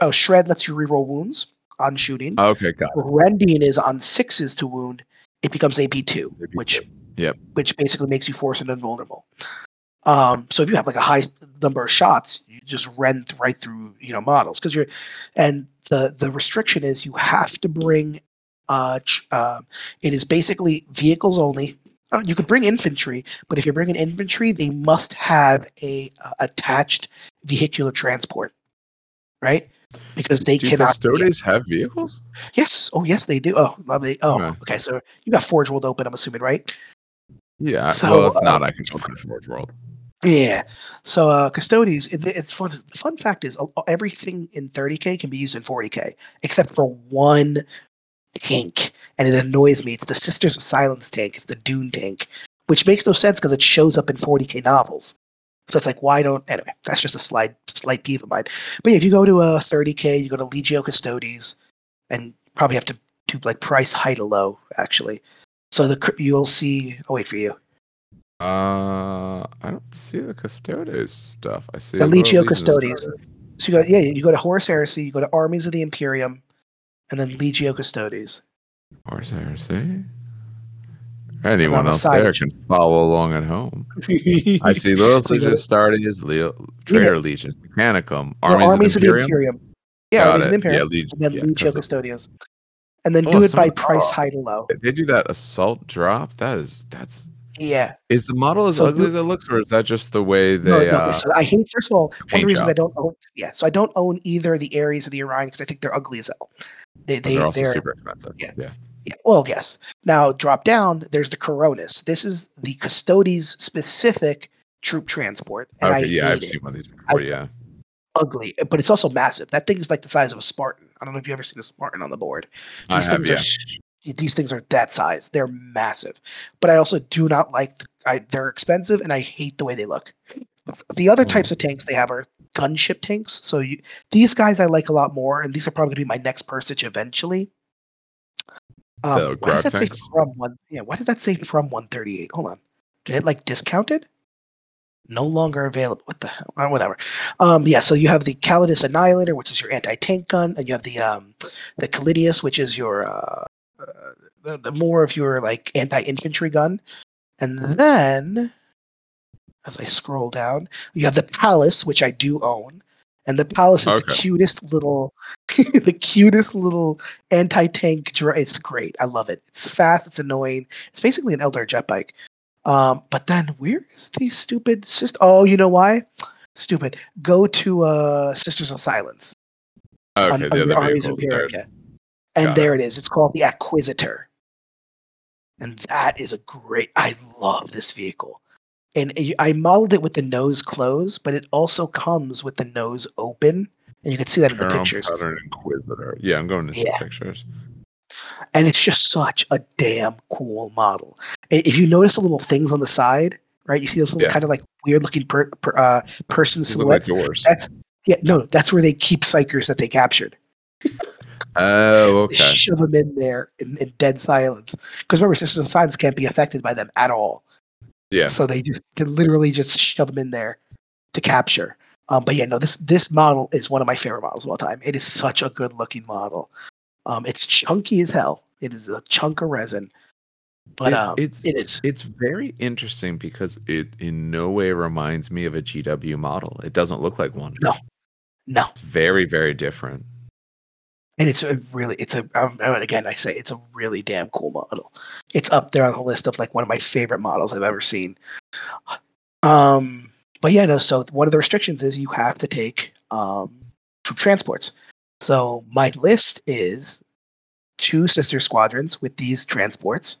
oh, shred lets you reroll wounds on shooting.
Okay, got it.
rending is on sixes to wound. It becomes AP two, which
Yep.
which basically makes you force and invulnerable. Um, so if you have like a high number of shots, you just rend right through you know models because you're, and the the restriction is you have to bring, uh, ch- um, it is basically vehicles only. Uh, you could bring infantry, but if you're bringing infantry, they must have a uh, attached vehicular transport, right? Because they
Do
cannot.
custodians have vehicles?
Yes. Oh, yes, they do. Oh, lovely. Oh,
Okay.
okay. So you got Forge World open, I'm assuming, right?
Yeah.
So,
well, if
uh,
not, I can open Forge World.
Yeah. So uh, Custodes, it, it's fun. The fun fact is, uh, everything in 30k can be used in 40k, except for one tank, and it annoys me. It's the Sisters of Silence tank. It's the Dune tank, which makes no sense because it shows up in 40k novels. So it's like, why don't? Anyway, that's just a slight, slight peeve of mine. But yeah, if you go to a 30k, you go to Legio Custodes, and probably have to do like price high to low actually. So the you'll see. Oh wait for you.
Uh, I don't see the Custodes stuff. I see
The Legio Custodes. So you go, yeah, you go to Horus Heresy, you go to Armies of the Imperium, and then Legio Custodes.
Horus Heresy. Anyone else
side.
there can follow along at home. I see Little
So you go
Legion
to-
starting as Leo, Traitor Legions, Mechanicum,
No,
Armies,
Armies,
of
of
the Imperium.
Imperium. Yeah,
Got
Armies of the. Imperium.
Yeah, Leg-
and then
yeah,
Legio.
Custodians.
And then
Oh,
do it by price
oh.
height low.
They do that assault drop. That is that's
Yeah.
is the model as
So
ugly as it looks, or is that just the way they?
No, no,
uh,
so I hate. First of all, one of the reasons
job.
I don't own. Yeah, so I don't own either the Ares or the Orion because I think they're ugly as hell. They, they,
they're also
they're
super expensive.
yeah.
yeah.
Yeah, well, yes. Now drop down. There's the Coronis. This is the Custodes specific troop transport, and
Okay,
I
yeah, I've
it.
seen one of these before.
I-
yeah,
ugly, but it's also massive. That thing is like the size of a Spartan. I don't know if you've ever seen a Spartan on the board.
I
These
have.
things
Yeah,
are these things are that size. They're massive. But I also do not like. The, I, they're expensive, and I hate the way they look. the other
Mhm.
types of tanks they have are gunship tanks. So you, these guys I like a lot more, and these are probably going to be my next Persich eventually. Um,
The
why does that
tanks?
say from one? Yeah, why does that say from one thirty eight? Hold on, did it like discounted? No longer available. What the hell? Uh, whatever. Um, yeah. So you have the Caladius Annihilator, which is your anti tank gun, and you have the um, the Caladius, which is your uh, uh, the, the more of your like anti infantry gun, and then as I scroll down, you have the Pallas, which I do own, and the Pallas is the cutest little, the cutest little anti-tank. It's great. I love it. It's fast. It's annoying. It's basically an Eldar jet bike. Um, but then where is the stupid sister? Oh, you know why? Stupid. Go to uh, Sisters of Silence
Okay,
on,
the
on your
other
Armies of
there.
And
Got it.
there it is. It's called the Acquisitor. And that is a great I love this vehicle. And I- I modeled it with the nose closed, but it also comes with the nose open. And you can see that in the pictures.
Pattern Acquisitor. Yeah, I'm going to see
Yeah.
pictures.
And it's just such a damn cool model. If you notice the little things on the side, right? You see those little
Yeah.
kind of like weird looking per, per, uh, person
like
silhouettes.
doors.
That's yeah, no, that's where they keep psykers that they captured.
Oh,
They
okay.
shove them in there in, in dead silence. Because remember, Sisters of Silence can't be affected by them at all.
Yeah.
So they just they literally just shove them in there to capture. Um, but yeah, no, this this model is one of my favorite models of all time. It is such a good looking model. Um, it's chunky as hell. It is a chunk of resin. But
It-
um,
it's-
it is
It's very interesting because it in no way reminds me of a GW model. It doesn't look like one.
No. no,
It's very, very different.
And it's a really it's a um, again I say it's a really damn cool model. It's up there on the list of like one of my favorite models I've ever seen. Um, but yeah, no. So one of the restrictions is you have to take um, troop transports. So my list is two sister squadrons with these transports.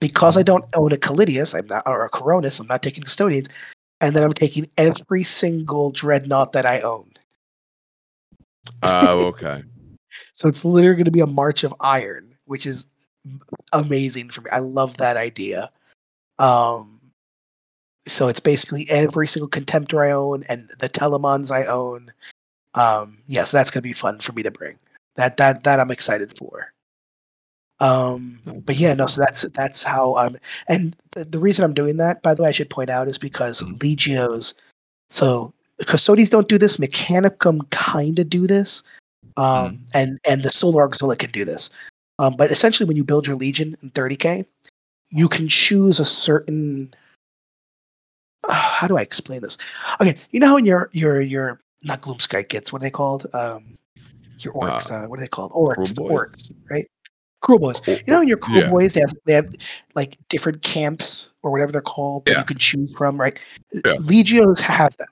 Because I don't own a Caladius, I'm not or a Coronis, I'm not taking custodians, and then I'm taking every single dreadnought that I own.
Oh, okay.
So it's literally going to be a March of Iron, which is amazing for me. I love that idea. Um, so it's basically every single Contemptor I own and the Telemons I own. Um, yeah, so that's going to be fun for me to bring. That that that I'm excited for. Um, but yeah, no. So that's that's how I'm. And the, the reason I'm doing that, by the way, I should point out, is because
Mhm.
Legios. So Custodes don't do this. Mechanicum kind of do this um, and and the Solar Auxilia can do this. Um, but essentially, when you build your Legion in 30k, you can choose a certain. Uh, how do I explain this? Okay, you know how in your your your not Gloomspite Gitz, what are they called? Um, your orcs. Uh, what are they called? Orcs. Orcs, right? Kruleboyz.
Oh,
You know, in your crew
yeah.
boys, they have they have like different camps or whatever they're called that
Yeah.
you can choose from, right?
Yeah.
Legios have that.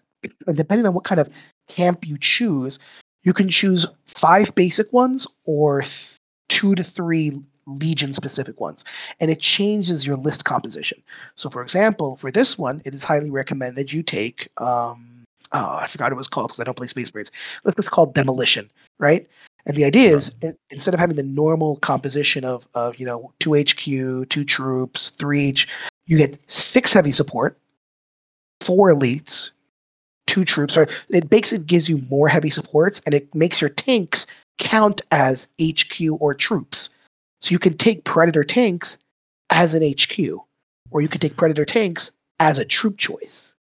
And depending on what kind of camp you choose, you can choose five basic ones or th- two to three legion specific ones, and it changes your list composition. So, for example, for this one, it is highly recommended you take. Um, oh, I forgot what it was called because I don't play Space Marines. Let's just call it demolition, right? And the idea is in- instead of having the normal composition of, of you know two HQ, two troops, three each, you get six heavy support, four elites, two troops. Or it basically gives you more heavy supports, and it makes your tanks count as HQ or troops. So you can take Predator tanks as an HQ, or you can take Predator tanks as a troop choice.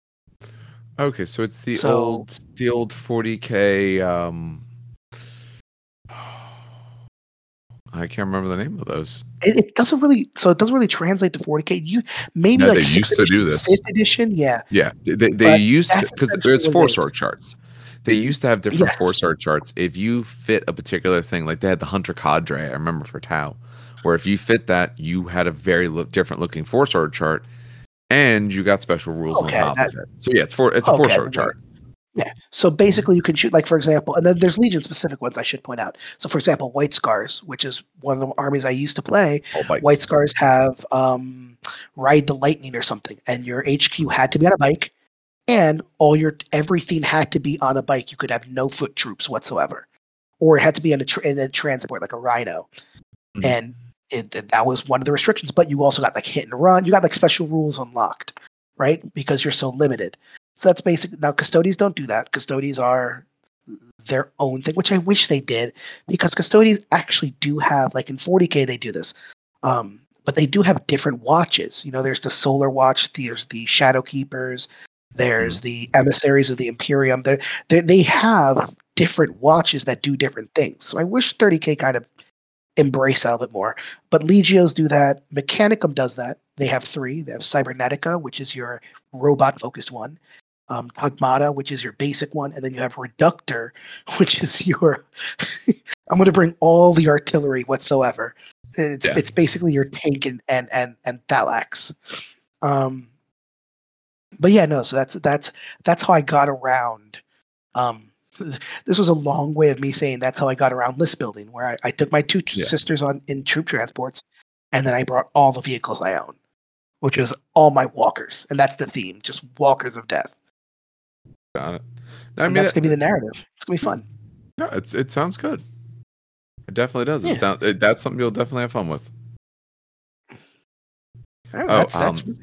Okay, so it's the
So-
old the old 40k um I can't remember the name of those.
It, it doesn't really, so it doesn't really translate to 40k. You maybe
Yeah,
like
they used to do this.
fifth edition, yeah.
Yeah, they, they, they used to because
essentially
it's
what it force
org charts. They used to have different
Yes.
force org charts. If you fit a particular thing, like they had the Hunter Cadre, I remember for Tau, where if you fit that, you had a very look, different looking force org chart, and you got special rules
Okay,
on top
that-
of it. So yeah, it's four. It's a
Okay,
force
org
chart.
Yeah. So basically, you can shoot, like, for example, and then there's Legion specific ones I should point out. So, for example, White Scars, which is one of the armies I used to play,
bikes.
White Scars have um, Ride the Lightning or something, and your HQ had to be on a bike, and all your everything had to be on a bike. You could have no foot troops whatsoever, or it had to be in a, tr- in a transport like a Rhino,
Mhm.
and it- that was one of the restrictions. But you also got like hit and run. You got like special rules unlocked, right? Because you're so limited. So that's basic. Now Custodes don't do that. Custodes are their own thing, which I wish they did because Custodes actually do have like in 40k they do this. Um, but they do have different watches. You know, there's the Solar Watch, there's the Shadow Keepers, there's the Emissaries of the Imperium. They they they have different watches that do different things. So I wish 30k kind of embrace that a little bit more. But Legios do that. Mechanicum does that. They have three. They have Cybernetica, which is your robot focused one. Um, Tagmata, which is your basic one, and then you have Reductor, which is your. I'm going to bring all the artillery whatsoever. It's
Yeah.
it's basically your tank and and and, and Thalax. Um, but yeah, no. So that's that's that's how I got around. Um, this was a long way of me saying that's how I got around list building, where I, I took my two
Yeah.
sisters on in troop transports, and then I brought all the vehicles I own, which is all my walkers, and that's the theme, just walkers of death.
Got it. I
and
mean,
that's gonna be the narrative. It's gonna be fun.
yeah, it's, it sounds good. It definitely does.
Yeah.
It sound, it, that's something you'll definitely have fun with.
Right,
Oh,
that's, that's,
um,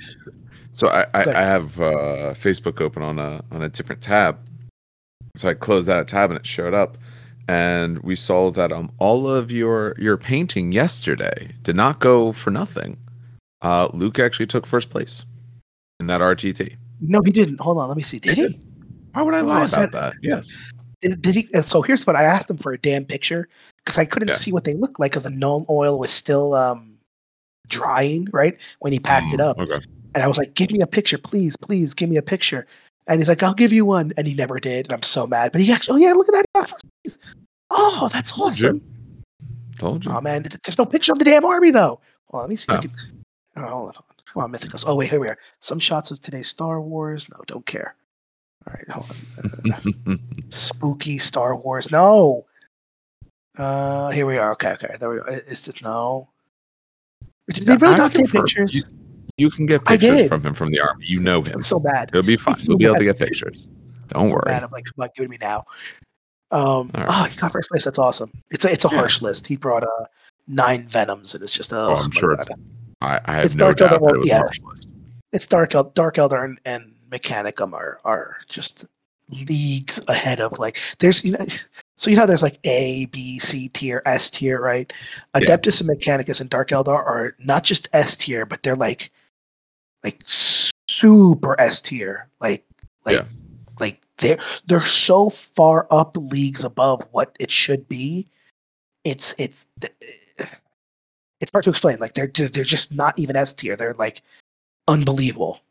So I, I, I have uh, Facebook open on a on a different tab. So I closed that tab and it showed up, and we saw that um all of your your painting yesterday did not go for nothing. Uh, Luke actually took first place in that RTT.
no, he didn't. Hold on, let me see. Did
he? Why would I lie about
that-?
Yes.
Did, did he? So here's what I asked him for a damn picture because I couldn't
Yeah.
see what they looked like because the Nuln oil was still um drying right when he packed it
Mm,
up.
Okay.
And I was like, give me a picture, please, please, give me a picture. And he's like, I'll give you one. And he never did. And I'm so mad. But he actually, oh, yeah, look at that. He got first place. Oh, that's
Told you.
awesome.
Told you.
Oh, man. There's no picture of the damn army, though. Well, let me see.
Oh.
can- oh, hold on. Come on, Mythicals. Oh, wait, here we are. Some shots of today's Star Wars. No, don't care. All right, hold on. Spooky Star Wars. No. Uh, here we are. Okay, okay. There we go. Is this no? Did they really not take
for-
pictures?
You, you can get pictures from him from the army. You know him.
I'm so bad.
It'll be fine.
so
You'll be able to get pictures. Don't
so
worry.
bad. I'm like, come on, give it to me now. Um,
All right.
oh, he got first place. That's awesome. It's a it's a
Yeah.
harsh list. He brought uh nine venoms, and it's just uh,
Oh, I'm sure it's- I, I have
It's
no
Dark
doubt
Elder
that it was
yeah.
a harsh list.
it's Dark El- Dark Eldar and, and Mechanicum are are just leagues ahead of like there's you know so you know there's like A B C tier S tier right
Yeah.
Adeptus and Mechanicus and Dark Eldar are not just S tier but they're like like super S tier like like
Yeah.
like they're they're so far up leagues above what it should be it's it's it's hard to explain like they're they're just not even S tier they're like unbelievable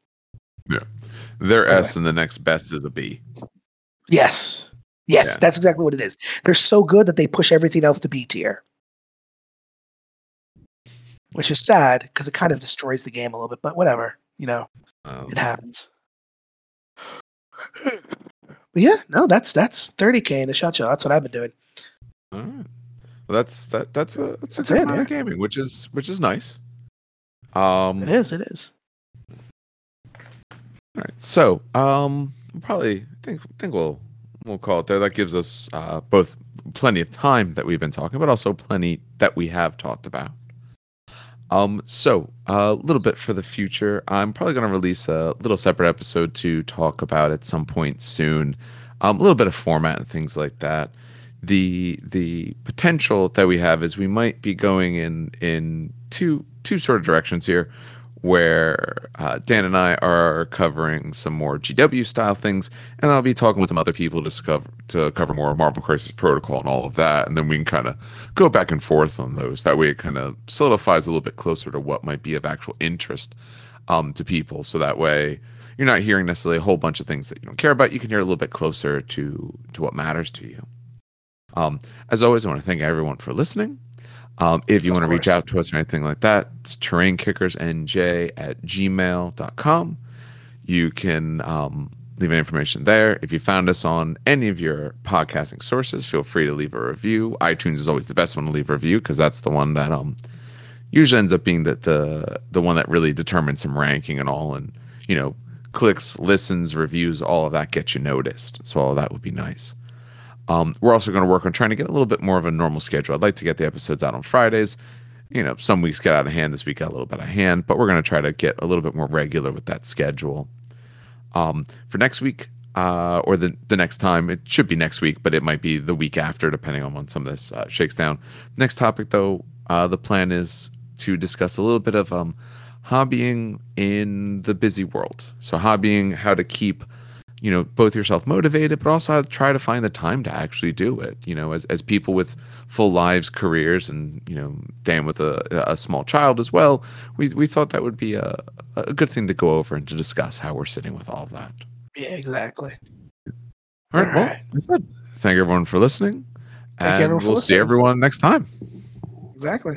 Their
Anyway.
S and the next best is a B.
Yes. Yes,
Yeah.
that's exactly what it is. They're so good that they push everything else to B tier. Which is sad because it kind of destroys the game a little bit, but whatever. You know,
Um,
it happens. But yeah, no, that's that's 30k in a shot show. That's what I've been doing.
all right. Well, that's that. That's a that's a
That's
good
it,
amount of gaming, which is which is nice. Um,
It is, it is.
All right. So, um, probably think think we'll we'll call it there. That gives us uh, both plenty of time that we've been talking, but also plenty that we have talked about. Um, so a little bit for the future. I'm probably going to release a little separate episode to talk about at some point soon. Um, a little bit of format and things like that. The the potential that we have is we might be going in in two two sort of directions here where uh, Dan and I are covering some more GW style things, and I'll be talking with some other people to discover to cover more Marvel Crisis Protocol and all of that, and then we can kind of go back and forth on those. That way, it kind of solidifies a little bit closer to what might be of actual interest um, to people. So that way, you're not hearing necessarily a whole bunch of things that you don't care about. You can hear a little bit closer to to what matters to you. Um, as always, I want to thank everyone for listening. Um, if you want to reach out to us or anything like that, it's terrainkickersnj at gmail.com. You can um, leave any information there. If you found us on any of your podcasting sources, feel free to leave a review. iTunes is always the best one to leave a review because that's the one that um, usually ends up being the, the the one that really determines some ranking and all. And you know, clicks, listens, reviews, all of that gets you noticed. So all of that would be nice. Um, we're also going to work on trying to get a little bit more of a normal schedule. I'd like to get the episodes out on Fridays. You know, some weeks get out of hand. This week got a little bit of hand, but we're going to try to get a little bit more regular with that schedule. Um, for next week, uh, or the the next time, it should be next week, but it might be the week after, depending on when some of this uh, shakes down. Next topic, though, uh, the plan is to discuss a little bit of um, hobbying in the busy world. So hobbying, how to keep you know both yourself motivated but also try to find the time to actually do it you know as, as people with full lives careers and you know dan with a, a small child as well we, we thought that would be a, a good thing to go over and to discuss how we're sitting with all of that
Yeah, exactly.
all right,
All right.
well thank everyone for listening
Thank
and we'll see everyone next time
Exactly.